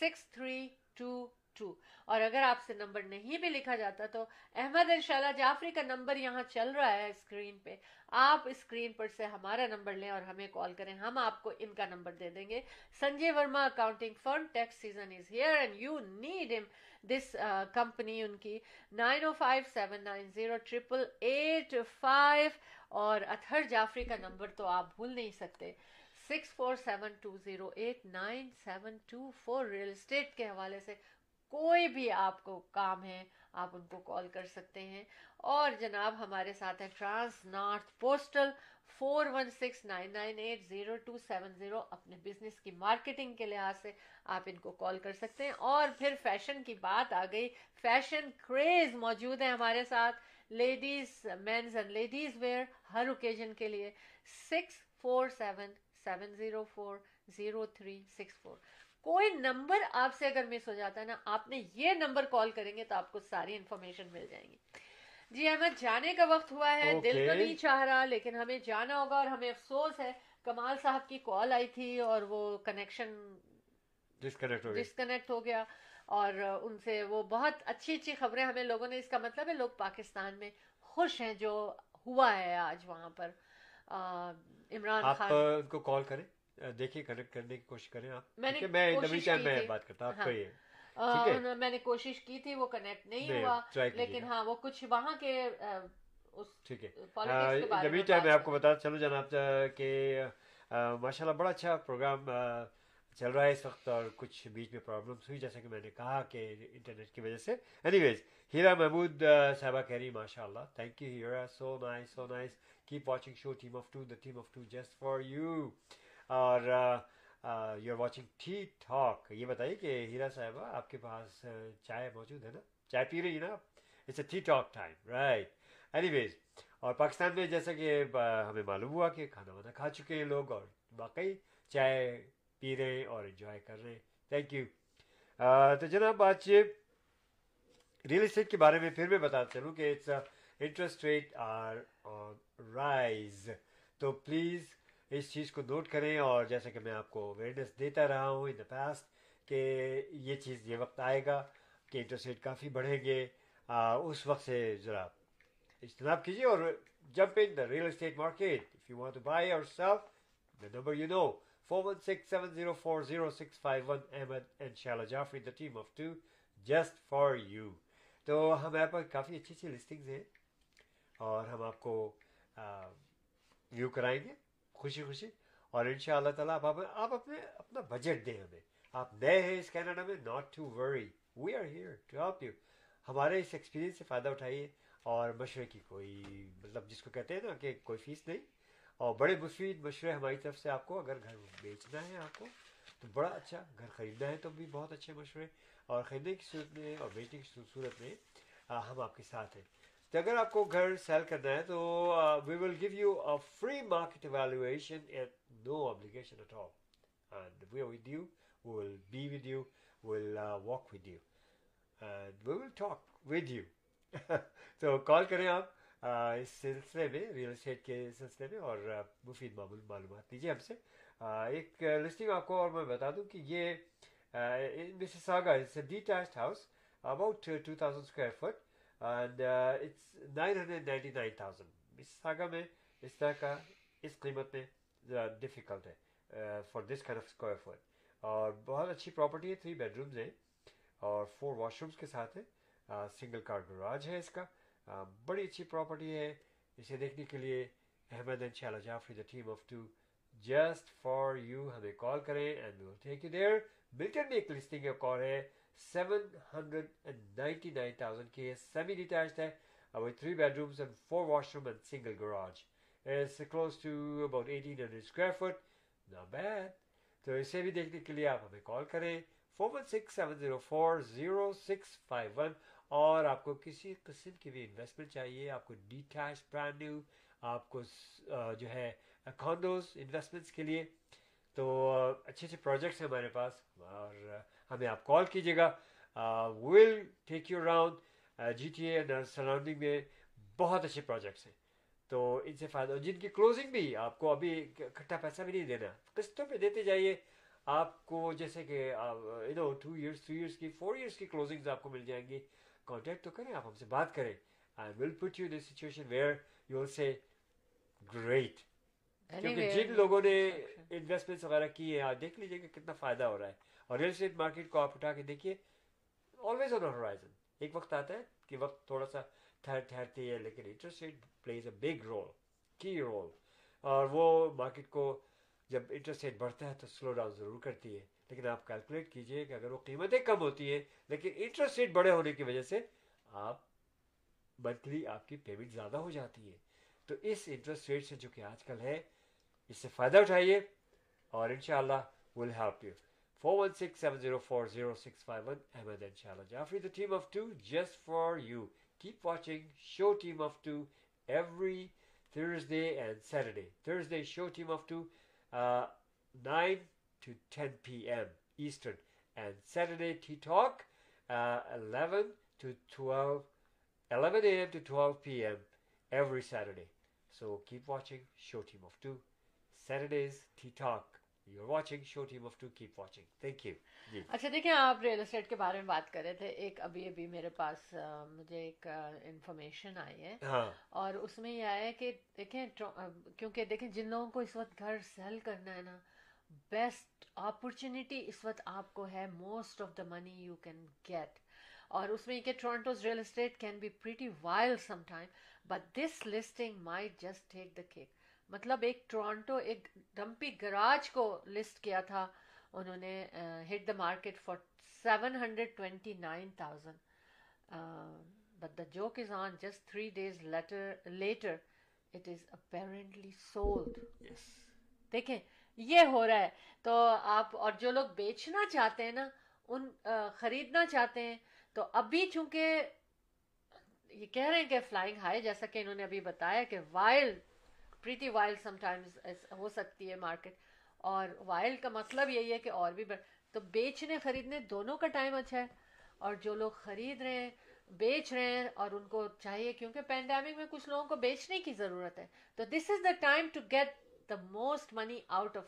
six three two two اور اگر آپ سے نمبر نہیں بھی لکھا جاتا تو احمد انشاءاللہ جعفری کا نمبر یہاں چل رہا ہے اسکرین پہ، آپ اسکرین پر سے ہمارا نمبر لیں اور ہمیں کال کریں، ہم آپ کو ان کا نمبر دے دیں گے۔ Sanjay Verma accounting firm tax season is here and you need ہم دس کمپنی ان کی nine O five seven nine zero triple eight five اور اتھر جعفری کا نمبر تو آپ بھول نہیں سکتے۔ Six four seven two zero eight nine seven two four real estate کے حوالے سے کوئی بھی آپ کو کام ہے، آپ ان کو کال کر سکتے ہیں۔ اور جناب، ہمارے ساتھ ہے trans north postal four one six nine nine eight zero two seven zero. اپنے بزنس کی مارکیٹنگ کے لحاظ سے آپ ان کو کال کر سکتے ہیں۔ اور پھر فیشن کی بات آ گئی۔ فیشن کریز موجود ہے ہمارے ساتھ۔ Ladies, mens and ladies wear Hare occasion کے لیے۔ Six four seven seven zero four zero three six four. کوئی نمبر آپ سے اگر مس ہو جاتا ہے نا آپ نے یہ نمبر کال کریں گے تو آپ کو ساری انفارمیشن مل جائیں گی۔ جی احمد جانے کا وقت ہوا ہے دل تو نہیں چاہ رہا لیکن ہمیں جانا ہوگا اور ہمیں افسوس ہے کمال صاحب کی کال آئی تھی اور وہ کنیکشن ڈسکنیکٹ ہو, ہو گیا اور ان سے وہ بہت اچھی اچھی خبریں ہمیں لوگوں نے اس کا مطلب ہے لوگ پاکستان میں خوش ہیں جو ہوا ہے آج وہاں پر۔ عمران خان۔ کو کال کریں۔ دیکھیے کنیکٹ کرنے کی کوشش کریں آپ۔ میں ڈبل چینل میں بات کرتا ہوں آپ ہاں۔ کو یہ میں نے کوشش کی تھی وہ کنیکٹ نہیں ہوا لیکن ہاں وہ کچھ وہاں کے ٹھیک ہے۔ ڈبل چینل میں آپ کو بتا چلو جناب کہ ماشاء اللہ بڑا اچھا پروگرام چل رہا ہے اس وقت اور کچھ بیچ میں پرابلمس ہوئی جیسا کہ میں نے کہا کہ انٹرنیٹ کی وجہ سے۔ اینی ویز ہیرا محمود صاحبہ کہہ رہی ماشاء اللہ thank you Heera. So nice so nice keep watching show team of two the team of two just for you اور یو آر واچنگ ٹھیک ٹھاک یہ بتائیے کہ ہیرا صاحبہ، آپ کے پاس چائے موجود ہے نا؟ چائے پی رہی ہے نا اٹس اے ٹھیک ٹھاک ٹائم رائٹ اینی ویز اور پاکستان میں جیسا کہ ہمیں معلوم ہوا کہ کھانا وانا کھا چکے ہیں لوگ اور واقعی چائے پی رہے ہیں اور انجوائے کر رہے ہیں. تھینک یو تو جناب، آج ریئل اسٹیٹ کے بارے میں پھر میں بتاتا چلوں کہ it's interest rate are on rise تو پلیز اس چیز کو نوٹ کریں اور جیسا کہ میں آپ کو اویئرنیس دیتا رہا ہوں ان دا پاسٹ کہ یہ چیز یہ وقت آئے گا کہ انٹرسٹ ریٹ کافی بڑھیں گے۔ آ, اس وقت سے ذرا اجتناب کیجیے اور jump in the real estate market if you want to buy اور sell the number you know four one six seven zero four zero six five one Ahmad and Shahla Jafri the team of two just for you تو ہمارے پاس کافی اچھی اچھی listings ہیں اور ہم آپ کو ویو کرائیں گے۔ خوشی خوشی اور ان شاء اللہ تعالیٰ آپ آپ اپنے اپنا بجٹ دیں ہمیں۔ آپ نئے ہیں اس کینیڈا میں not to worry we are here to help you ہمارے اس ایکسپیرینس سے فائدہ اٹھائیے اور مشورے کی کوئی مطلب جس کو کہتے ہیں نا کہ کوئی فیس نہیں۔ اور بڑے مفید مشورے ہماری طرف سے آپ کو اگر گھر بیچنا ہے آپ کو، تو بڑا اچھا۔ گھر خریدنا ہے تو بھی بہت اچھے مشورے۔ اور خریدنے کی صورت میں اور بیچنے کی صورت میں ہم آپ کے ساتھ ہیں۔ تو اگر آپ کو گھر سیل کرنا ہے تو we will give you a free market evaluation at no obligation at all and we are with you we will be with you will walk with you and we will talk with you تو call کریں آپ اس سلسلے میں real estate کے سلسلے میں اور مفید معمول معلومات دیجیے ہم سے ایک لسٹنگ آپ کو اور میں بتا دوں کہ یہ Mississauga is a detached house about two thousand square feet nine hundred ninety nine thousand Mississauga میں اس طرح کا اس قیمت میں ڈفیکلٹ ہے for this kind of square feet اور بہت اچھی پراپرٹی ہے تھری بیڈ رومز ہیں اور فور واش رومس کے ساتھ ہیں سنگل کار گراج ہے اس کا بڑی اچھی پراپرٹی ہے اسے دیکھنے کے لیے احمد ان شاء اللہ Jafri the team of two just for you ہمیں کال کریں and we take you there Milton میں ایک لسٹنگ کا کال ہے seven hundred and ninety nine thousand کی ہے سیمی ڈیٹیچڈ ہے اور with three bedrooms and four washroom and single garage is close to about eighteen hundred square feet نا bad تو اسے بھی دیکھنے کے لیے آپ ہمیں کال کریں four one six seven zero four zero six five one اور آپ کو کسی قسم کی بھی انویسٹمنٹ چاہیے آپ کو ڈیٹیچ برانڈ نیو آپ کو جو ہے کانڈوز انویسٹمنٹس کے لیے تو اچھے اچھے پروجیکٹس ہیں ہمارے پاس اور ہمیں آپ کال کیجیے گا۔ We'll take you around G T A surrounding میں بہت اچھے پروجیکٹس ہیں۔ تو ان سے فائدہ، جن کی کلوزنگ بھی آپ کو ابھی اکٹھا پیسہ بھی نہیں دینا، قسطوں پہ دیتے جائیے۔ آپ کو جیسے کہ you know two years three years کی فور ایئرس کی کلوزنگز آپ کو مل جائیں گی۔ کانٹیکٹ تو کریں، آپ ہم سے بات کریں۔ I will put you this situation where you will say great کیونکہ جن لوگوں نے انویسٹمنٹس وغیرہ کی ہیں دیکھ لیجیے کہ کتنا فائدہ ہو رہا ہے۔ اور ریئل اسٹیٹ مارکیٹ کو آپ اٹھا کے دیکھیے آلویز آن ہورائزن ایک وقت آتا ہے کہ وقت تھوڑا سا ٹھہر ٹھہرتی ہے لیکن interest rate plays a big role کی رول اور وہ مارکیٹ کو جب انٹرسٹ ریٹ بڑھتا ہے تو سلو ڈاؤن ضرور کرتی ہے۔ لیکن آپ کیلکولیٹ کیجیے کہ اگر وہ قیمتیں کم ہوتی ہیں لیکن انٹرسٹ ریٹ بڑے ہونے کی وجہ سے آپ منتھلی آپ کی پیمنٹ زیادہ ہو جاتی ہے۔ تو اس انٹرسٹ ریٹ سے جو کہ آج کل ہے اس سے فائدہ اٹھائیے اور ان شاء اللہ will help you four one six seven zero four zero six five one Ahmad ان شاء اللہ Jafri the team of two just for you keep watching show team of two every Thursday and Saturday Thursday show team of two nine to ten P M eastern and Saturday tea talk eleven to twelve eleven A M to twelve P M every Saturday so keep watching show team of two Saturdays T talk you are watching show team of two keep watching thank you اچھا دیکھیں آپ real estate کے بارے میں بات کر رہے تھے. ایک ابھی ابھی میرے پاس مجھے ایک انفارمیشن آئی ہے. ہاں۔ اور اس میں یہ آیا ہے کہ دیکھیں کیونکہ دیکھیں جن لوگوں کو اس وقت گھر سیل کرنا ہے نا بیسٹ اپرچونیٹی اس وقت آپ کو ہے most of the money you can get اور اس میں یہ کہ Toronto's real estate can be pretty wild some time but this listing my just take the cake مطلب ایک ٹورانٹو ایک ڈمپی گراج کو لسٹ کیا تھا۔ انہوں نے hit the market for seven hundred twenty nine thousand but the joke is on just three days later later it is apparently sold دیکھیں یہ ہو رہا ہے۔ تو آپ اور جو لوگ بیچنا چاہتے ہیں نا ان خریدنا چاہتے ہیں۔ تو ابھی چونکہ یہ کہہ رہے ہیں کہ فلائنگ ہائی جیسا کہ انہوں نے ابھی بتایا کہ wild pretty wild some times ہو سکتی ہے مارکیٹ اور وائل کا مطلب یہی ہے کہ اور بھی تو بیچنے خریدنے دونوں کا ٹائم اچھا ہے اور جو لوگ خرید رہے ہیں، بیچ رہے ہیں اور ان کو چاہیے کیونکہ پینڈیمک میں کچھ لوگوں کو بیچنے کی ضرورت ہے. تو this is the time to get the most money out of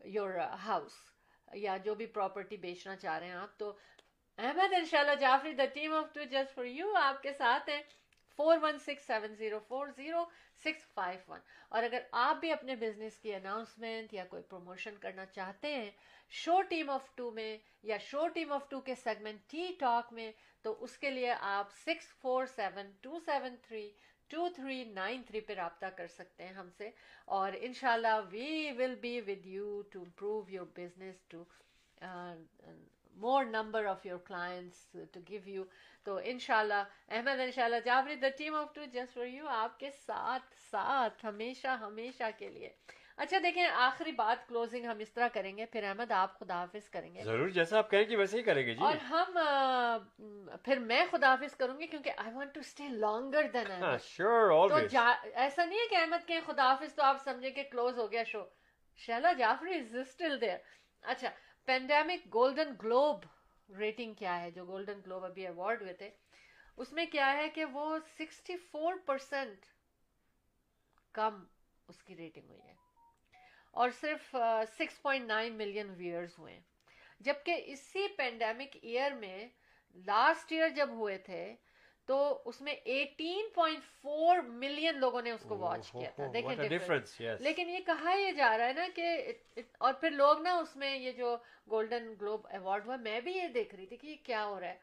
your house یا جو بھی پراپرٹی بیچنا چاہ رہے ہیں آپ. تو احمد ان شاء اللہ Jafri the team of two just for you آپ کے ساتھ ہیں. Four one six seven zero four zero six five one اور اگر آپ بھی اپنے بزنس کی اناؤنسمنٹ یا کوئی پروموشن کرنا چاہتے ہیں شو ٹیم آف ٹو میں یا شو ٹیم آف ٹو کے سیگمنٹ ٹی ٹاک میں، تو اس کے لیے آپ six four seven two seven three two three nine three پہ رابطہ کر سکتے ہیں ہم سے۔ اور ان شاء اللہ we will be with you to improve your business to more number of your clients to give you تو انشاءاللہ احمد انشاءاللہ Jafri the team of two just for you آپ کے ساتھ ساتھ ہمیشہ ہمیشہ کے لیے۔ اچھا دیکھیں آخری بات کلوزنگ ہم اس طرح کریں گے پھر احمد آپ خدا حافظ کریں گے۔ ضرور جیسا آپ کہیں گے ویسے ہی کریں گے جی۔ اور ہم پھر میں خدا حافظ کروں گی کیونکہ I want to stay longer than Ahmad تو ایسا نہیں ہے کہ احمد کے خدا حافظ تو آپ سمجھیں کہ کلوز ہو گیا show. Sheila Jafri is still there اچھا پینڈیمک گولڈن گلوب ریٹنگ کیا ہے، جو گولڈن گلوب ابھی ایوارڈ ہوئے تھے، اس میں کیا ہے کہ وہ سکسٹی فور پرسینٹ کم اس کی ریٹنگ ہوئی ہے اور صرف six point nine million viewers ہوئے جبکہ اسی پینڈیمک ایئر میں لاسٹ ایئر جب ہوئے تھے تو اس میں ایٹین پوائنٹ فور ملین لوگوں نے اس کو واچ کیا تھا۔ دیکھیں لیکن یہ کہا یہ جا رہا ہے نا کہ اور پھر لوگ نا اس میں یہ جو گولڈن گلوب ایوارڈ ہوا میں بھی یہ دیکھ رہی تھی کہ یہ کیا ہو رہا ہے۔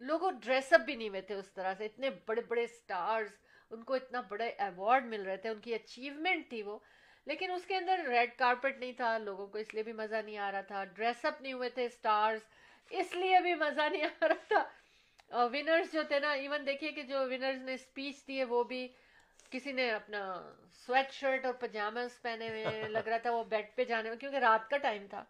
لوگوں ڈریس اپ بھی نہیں ہوئے تھے اس طرح سے۔ اتنے بڑے بڑے سٹارز ان کو اتنا بڑے ایوارڈ مل رہے تھے۔ ان کی اچیومنٹ تھی وہ۔ لیکن اس کے اندر ریڈ کارپٹ نہیں تھا لوگوں کو اس لیے بھی مزہ نہیں آ رہا تھا۔ ڈریس اپ نہیں ہوئے تھے سٹارز اس لیے بھی مزہ نہیں آ رہا تھا۔ ونرز جو تھے نا ایون دیکھیے کہ جو ونرز نے اسپیچ دی ہے، وہ بھی کسی نے اپنا سویٹ شرٹ اور پجامس پہنے ہوئے لگ رہا تھا وہ بیڈ پہ جانے میں، کیونکہ رات کا ٹائم تھا۔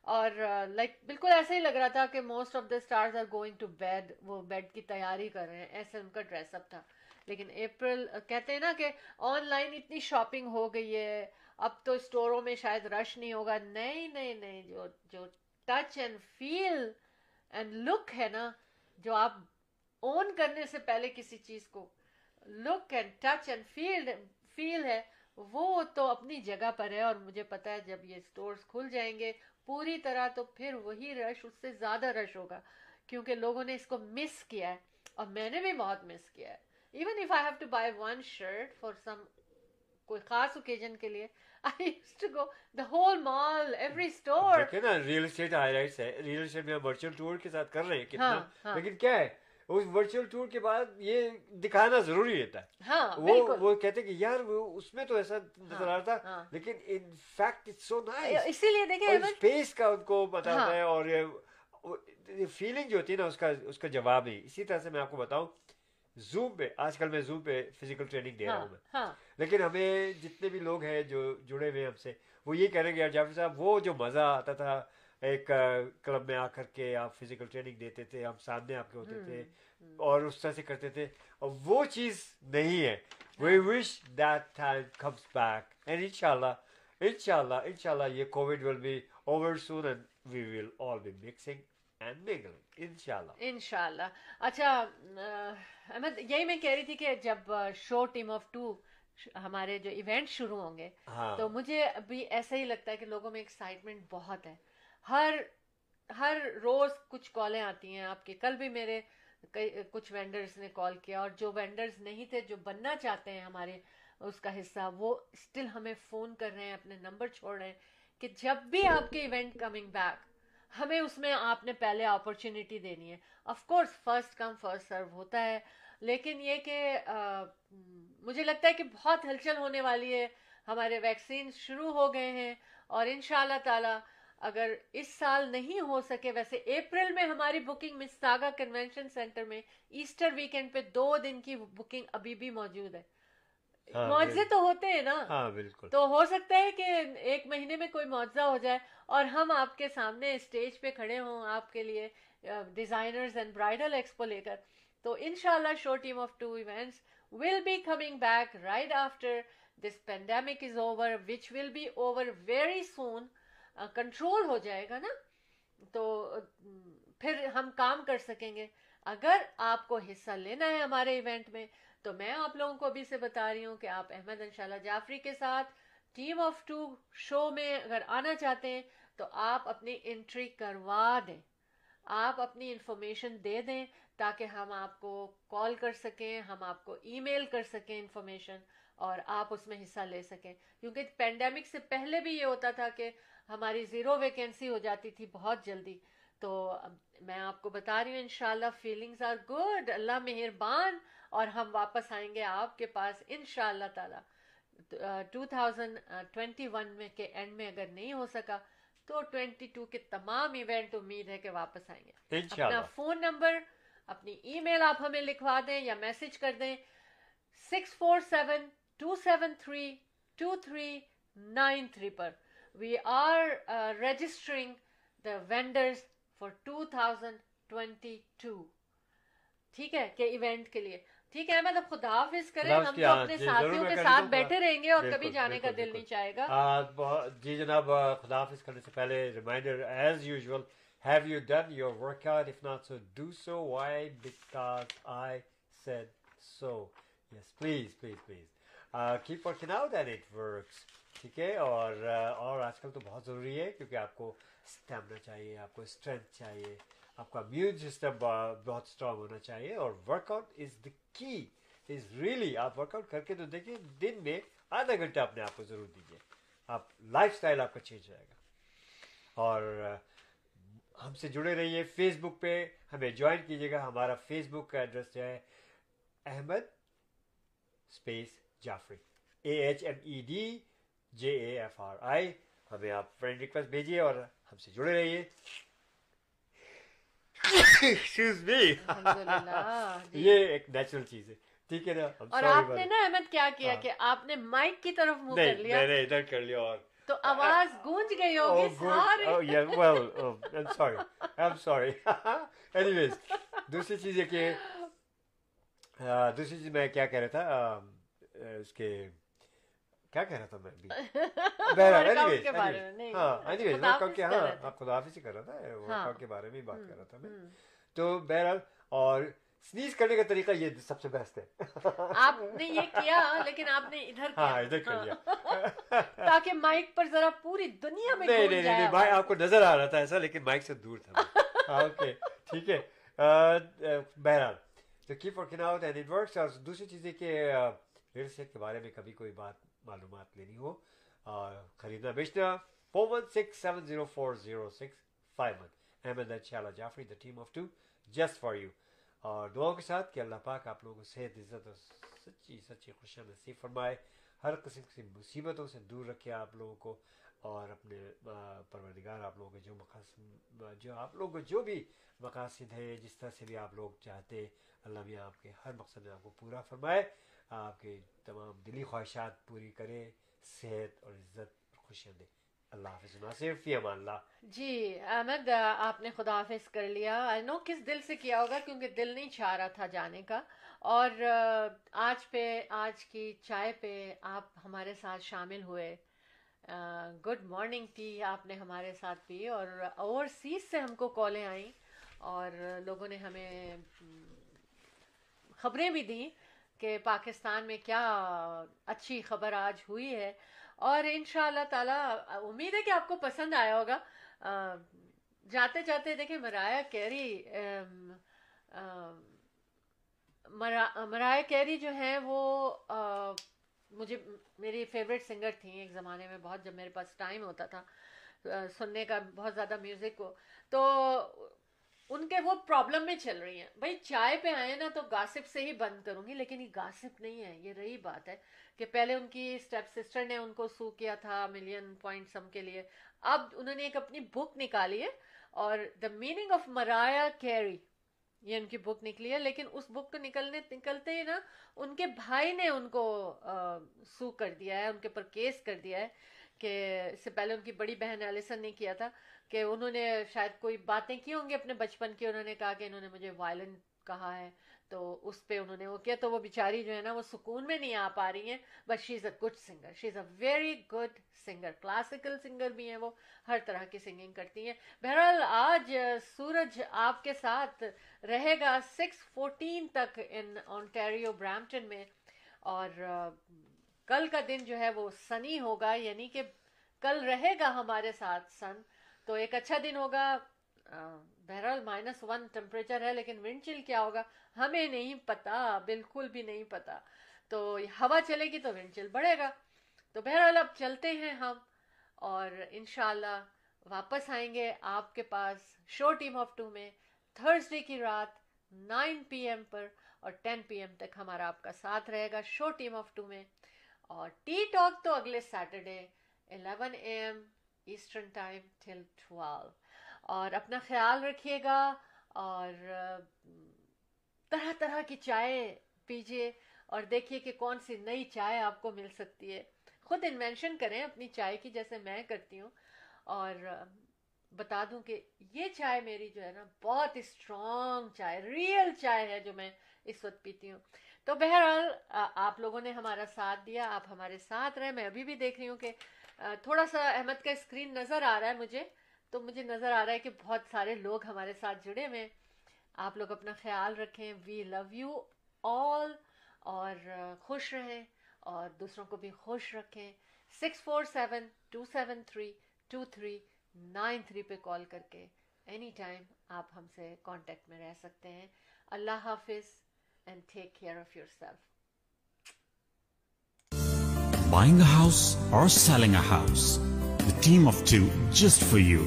اور لائک بالکل ایسا ہی لگ رہا تھا کہ most of the stars are going to bed وہ بیڈ کی تیاری کر رہے ہیں۔ ایسے ان کا ڈریس اپ تھا۔ لیکن اپریل کہتے ہیں نا کہ آن لائن اتنی شاپنگ ہو گئی ہے۔ اب تو اسٹوروں میں شاید رش نہیں ہوگا۔ نہیں نہیں نہیں، جو جو touch and feel and look ہے نا جو آپ اون کرنے سے پہلے کسی چیز کو look and touch and feel feel ہے، وہ تو اپنی جگہ پر ہے اور مجھے پتا ہے جب یہ سٹورز کھل جائیں گے، پوری طرح تو پھر وہی رش اس سے زیادہ رش ہوگا۔ کیونکہ لوگوں نے اس کو مس کیا ہے اور میں نے بھی بہت مس کیا ہے۔ Even if I have to buy one shirt for some کوئی خاص اوکیزن کے لیے. I used to go the whole mall every store دیکھیں نا اسٹیٹ ہائی لائٹس ہے اسٹیٹ میں ورچوئل ٹور کے ساتھ کر رہے ہیں کتنا. ہاں، ہاں۔ لیکن کیا ہے اس ورچوئل ٹور کے بعد یہ دکھانا ضروری ہوتا ہے. ہاں وہ وہ کہتے کہ یار اس میں تو ایسا نظر آ رہا۔ تھا لیکن in fact it's so nice اسی لیے دیکھیں اسپیس کا ان کو ہے اور یہ فیلنگ جو ہوتی ہے نا اس کا اس کا جواب نہیں. اسی طرح سے میں آپ کو بتاؤں زوم پہ آج کل میں زوم پہ فزیکل ٹریننگ دے رہا ہوں میں. لیکن ہمیں جتنے بھی لوگ ہیں جو جڑے ہوئے ہم سے وہ یہ کہہ رہے ہیں کہ یار جعفر صاحب وہ جو مزہ آتا تھا ایک کلب میں آ کر کے آپ فزیکل ٹریننگ دیتے تھے ہم سامنے آپ کے ہوتے تھے اور اس طرح سے کرتے تھے اور وہ چیز نہیں ہے۔ We wish that time comes back and ان شاء اللہ ان شاء اللہ ان شاء اللہ یہ covid will be over soon and we will all be mixing ان شاء اللہ اچھا احمد یہی میں کہہ رہی تھی کہ جب شو ٹیم آف ٹو ہمارے جو ایونٹ شروع ہوں گے ہاں۔ تو مجھے ابھی ایسا ہی لگتا ہے کہ لوگوں میں ایکسائٹمنٹ بہت ہے۔ ہر ہر روز کچھ کالیں آتی ہیں آپ کے۔ کل بھی میرے کچھ وینڈرز نے کال کیا اور جو وینڈرز نہیں تھے جو بننا چاہتے ہیں ہمارے اس کا حصہ وہ اسٹل ہمیں فون کر رہے ہیں اپنے نمبر چھوڑ رہے ہیں کہ جب بھی آپ کے ایونٹ کمنگ بیک ہمیں اس میں آپ نے پہلے اپرچونیٹی دینی ہے۔ Of course first come first serve ہوتا ہے۔ لیکن یہ کہ مجھے لگتا ہے کہ بہت ہلچل ہونے والی ہے۔ ہمارے ویکسین شروع ہو گئے ہیں اور ان شاء اللہ تعالیٰ اگر اس سال نہیں ہو سکے ویسے اپریل میں ہماری بکنگ مساگا کنونشن سینٹر میں ایسٹر ویکینڈ پہ دو دن کی بکنگ ابھی بھی موجود ہے۔ ہاں، معاوضے تو ہوتے ہیں نا؟ ہاں بالکل۔ تو ہو سکتا ہے کہ ایک مہینے میں کوئی معاوضہ ہو جائے اور ہم آپ کے سامنے اسٹیج پہ کھڑے ہوں آپ کے لیے ڈیزائنرز اینڈ برائڈل ایکسپو لے کر۔ تو انشاءاللہ show team of two events will be coming back right after this pandemic is over which will be over very soon control ہو جائے گا نا؟ تو پھر ہم کام کر سکیں گے۔ اگر آپ کو حصہ لینا ہے ہمارے ایونٹ میں، تو میں آپ لوگوں کو ابھی سے بتا رہی ہوں کہ آپ احمد، انشاءاللہ جعفری کے ساتھ ٹیم آف ٹو شو میں اگر آنا چاہتے ہیں، تو آپ اپنی انٹری کروا دیں۔ آپ اپنی انفارمیشن دے دیں۔ تاکہ ہم آپ کو کال کر سکیں ہم آپ کو ای میل کر سکیں انفارمیشن اور آپ اس میں حصہ لے سکیں۔ کیونکہ پینڈیمک سے پہلے بھی یہ ہوتا تھا کہ ہماری زیرو ویکینسی ہو جاتی تھی بہت جلدی۔ تو میں آپ کو بتا رہی ہوں انشاءاللہ فیلنگز آر گڈ اللہ مہربان اور ہم واپس آئیں گے آپ کے پاس انشاءاللہ تعالی۔ ٹو تھاؤزینڈ ٹوینٹی ون میں کے اینڈ میں اگر نہیں ہو سکا تو ٹوینٹی ٹو کے تمام ایونٹ امید ہے کہ واپس آئیں گے۔ اپنا فون نمبر اپنی ای میل آپ ہمیں لکھوا دیں یا میسج کر دیں six four seven two seven three two three nine three per we are registering the vendors for two thousand twenty two ٹھیک ہے کہ ایونٹ کے لیے ٹھیک ہے اب خدا حافظ کریں ہم تو اپنے جی، ضرور ساتھیوں کے ساتھ۔ بیٹھے رہیں گے اور کبھی جانے کا دل۔ نہیں چاہے گا جی جناب خدا حافظ کرنے سے پہلے reminder as usual have you done your workout if not so do so why because I said so yes please please please keep working out and it works ٹھیک ہے اور اور آج کل تو بہت ضروری ہے کیونکہ آپ کو اسٹیمنا چاہیے آپ کو اسٹرینتھ چاہیے آپ کا امیون سسٹم بہت اسٹرانگ ہونا چاہیے اور work out is the key is really آپ ورک آؤٹ کر کے تو دیکھیں دن میں آدھا گھنٹہ اپنے آپ کو ضرور دیجیے آپ لائف اسٹائل آپ کا چینج جائے گا اور ہم سے جڑے رہیے فیس بک پہ۔ ہمیں جوائن کیجیے گا۔ ہمارا فیس بک کا ایڈریس جو ہے Ahmad space Jafri. A H M E D J A F R I ہمیں آپ فرینڈ ریکویسٹ بھیجیے اور ہم سے جڑے رہیے۔ جی۔ یہ ایک نیچرل چیز ہے۔ ٹھیک ہے نا؟ اور آپ نے. نا احمد کیا کیا ہاں۔ کہ آپ نے مائک کی طرف منہ کر لیا۔ میں نے ادھر کر لیا اور تو آواز گونج گئی Oh, ہوگی. سارے I'm sorry. I'm sorry. Anyways, دوسری چیز یہ کہ دوسری چیز میں کیا کہہ رہا تھا اس کے کیا کہہ رہا تھا میں نہیں ہاں خدا کے حافظ کر ہاں خدا حافظ ہی کر رہا تھا ہاں۔ ورک آؤٹ کے بارے میں ہی بات کر رہا تھا میں۔ تو بہرحال اور سنیز کرنے کا طریقہ یہ سب سے بیسٹ ہے۔ آپ نے یہ کیا لیکن آپ نے ادھر کیا۔ ہاں ادھر کر لیا۔ تاکہ مائک پر ذرا پوری دنیا میں نہیں نہیں نہیں بھائی آپ کو نظر آ رہا تھا ایسا لیکن مائک سے دور تھا۔ ہاں، اوکے ٹھیک ہے۔ بہرحال تو کیپ اور کناؤٹ اینڈ اٹ ورکس اور دوسری چیز ہے کہ ریئل اسٹیٹ کے بارے میں کبھی کوئی بات معلومات لینی ہو اور خریدنا بیچنا four one six seven zero four zero six five one Ahmad Shahla Jafri the team of two just for you اور دعاؤں کے ساتھ کہ اللہ پاک آپ لوگوں کو صحت، عزت اور سچی سچی خوشیاں نصیب فرمائے۔ ہر قسم کی مصیبتوں سے دور رکھے آپ لوگوں کو اور اپنے پروردگار آپ لوگوں کے جو مقاصد، جو آپ لوگوں کو جو بھی مقاصد ہے جس طرح سے بھی آپ لوگ چاہتے اللہ بھی آپ کے ہر مقصد میں آپ کو پورا فرمائے۔ آپ کے تمام دلی خواہشات پوری کرے صحت اور عزت اور خوشیاں دے اللہ حافظ ناصر فیما اللہ جی احمد، آپ نے خدا حافظ کر لیا۔ آئی نو کس دل سے کیا ہوگا، کیونکہ دل نہیں چاہ رہا تھا جانے کا۔ اور آج پہ، آج کی چائے پہ آپ ہمارے ساتھ شامل ہوئے۔ گڈ مارننگ ٹی آپ نے ہمارے ساتھ پی اور اوور سیز سے ہم کو کالیں آئیں۔ اور لوگوں نے ہمیں خبریں بھی دیں کہ پاکستان میں کیا اچھی خبر آج ہوئی ہے۔ اور ان شاء اللہ تعالی، امید ہے کہ آپ کو پسند آیا ہوگا۔ جاتے جاتے دیکھیں مرایا کیری مرایا کیری جو ہیں وہ مجھے میری فیوریٹ سنگر تھیں ایک زمانے میں بہت، جب میرے پاس ٹائم ہوتا تھا سننے کا بہت زیادہ میوزک کو تو ان کے وہ پرابلم میں چل رہی ہیں۔ بھائی چائے پہ آئے نا تو گاسپ سے ہی بند کروں گی، لیکن یہ گاسپ نہیں ہے، یہ رہی بات ہے کہ پہلے ان کی اسٹیپ سسٹر نے ان کو سو کیا تھا ملین پوائنٹ سم کے لیے۔ اب انہوں نے ایک اپنی بک نکالی ہے اور the meaning of Mariah Carey یہ ان کی بک نکلی ہے، لیکن اس بک کو نکلنے، نکلتے ہی نا ان کے بھائی نے ان کو سو کر دیا ہے، ان کے پر کیس کر دیا ہے کہ اس سے پہلے ان کی بڑی بہن ایلیسن نے کیا تھا۔ کہ انہوں نے شاید کوئی باتیں کی ہوں گی اپنے بچپن کی، انہوں نے کہا کہ انہوں نے مجھے وائلنٹ کہا ہے، تو اس پہ انہوں نے وہ کیا، تو وہ بیچاری جو ہے نا، وہ سکون میں نہیں آ پا رہی ہیں but she is a good singer she is a very good singer classical singer بھی ہیں وہ، ہر طرح کی سنگنگ کرتی ہیں۔ بہرحال آج سورج آپ کے ساتھ رہے گا سکس فورٹین تک ان آنٹیریو برامپٹن میں، اور کل کا دن جو ہے وہ سنی ہوگا یعنی کہ کل رہے گا ہمارے ساتھ سن تو ایک اچھا دن ہوگا۔ بہرحال مائنس ون ٹمپریچر ہے، لیکن ونڈ چل کیا ہوگا؟ ہمیں نہیں پتا، بالکل بھی نہیں پتا۔ تو ہوا چلے گی تو ونڈ چل بڑھے گا۔ تو بہرحال اب چلتے ہیں ہم، اور انشاءاللہ واپس آئیں گے آپ کے پاس شو ٹیم آف ٹو میں تھرسڈے کی رات نائن پی ایم پر، اور ٹین پی ایم تک ہمارا آپ کا ساتھ رہے گا شو ٹیم آف ٹو میں۔ اور ٹی ٹاک تو اگلے Saturday eleven A M eastern time till twelve اور اپنا خیال رکھیے گا اور طرح طرح کی چائے پیجیے اور دیکھیے کہ کون سی نئی چائے آپ کو مل سکتی ہے۔ خود انوینشن کریں اپنی چائے کی جیسے میں کرتی ہوں اور بتا دوں کہ یہ چائے میری جو ہے نا بہت اسٹرانگ چائے ریئل چائے ہے جو میں اس وقت پیتی ہوں۔ تو بہرحال آپ لوگوں نے ہمارا ساتھ دیا، آپ ہمارے ساتھ رہے۔ میں ابھی بھی دیکھ رہی ہوں کہ تھوڑا سا احمد کا اسکرین نظر آ رہا ہے مجھے، تو مجھے نظر آ رہا ہے کہ بہت سارے لوگ ہمارے ساتھ جڑے ہوئے آپ لوگ اپنا خیال رکھیں وی لو یو آل اور خوش رہیں اور دوسروں کو بھی خوش رکھیں۔ Six four seven two seven three two three nine three پہ کال کر کے اینی ٹائم آپ ہم سے کانٹیکٹ میں رہ سکتے ہیں۔ اللہ حافظ and take care of yourself buying house اور selling a house the team of two just for you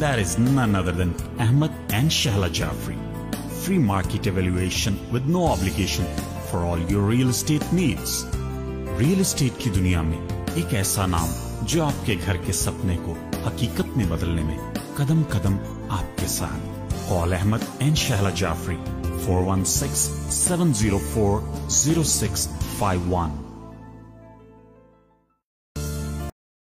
that is none other than Ahmad and Shahla Jafri free market evaluation with no obligation for all your real estate needs real estate کی دنیا میں ایک ایسا نام جو آپ کے گھر کے سپنے کو حقیقت میں بدلنے میں قدم قدم آپ کے ساتھ قول Ahmad and Shahla Jafri four one six seven zero four zero six five one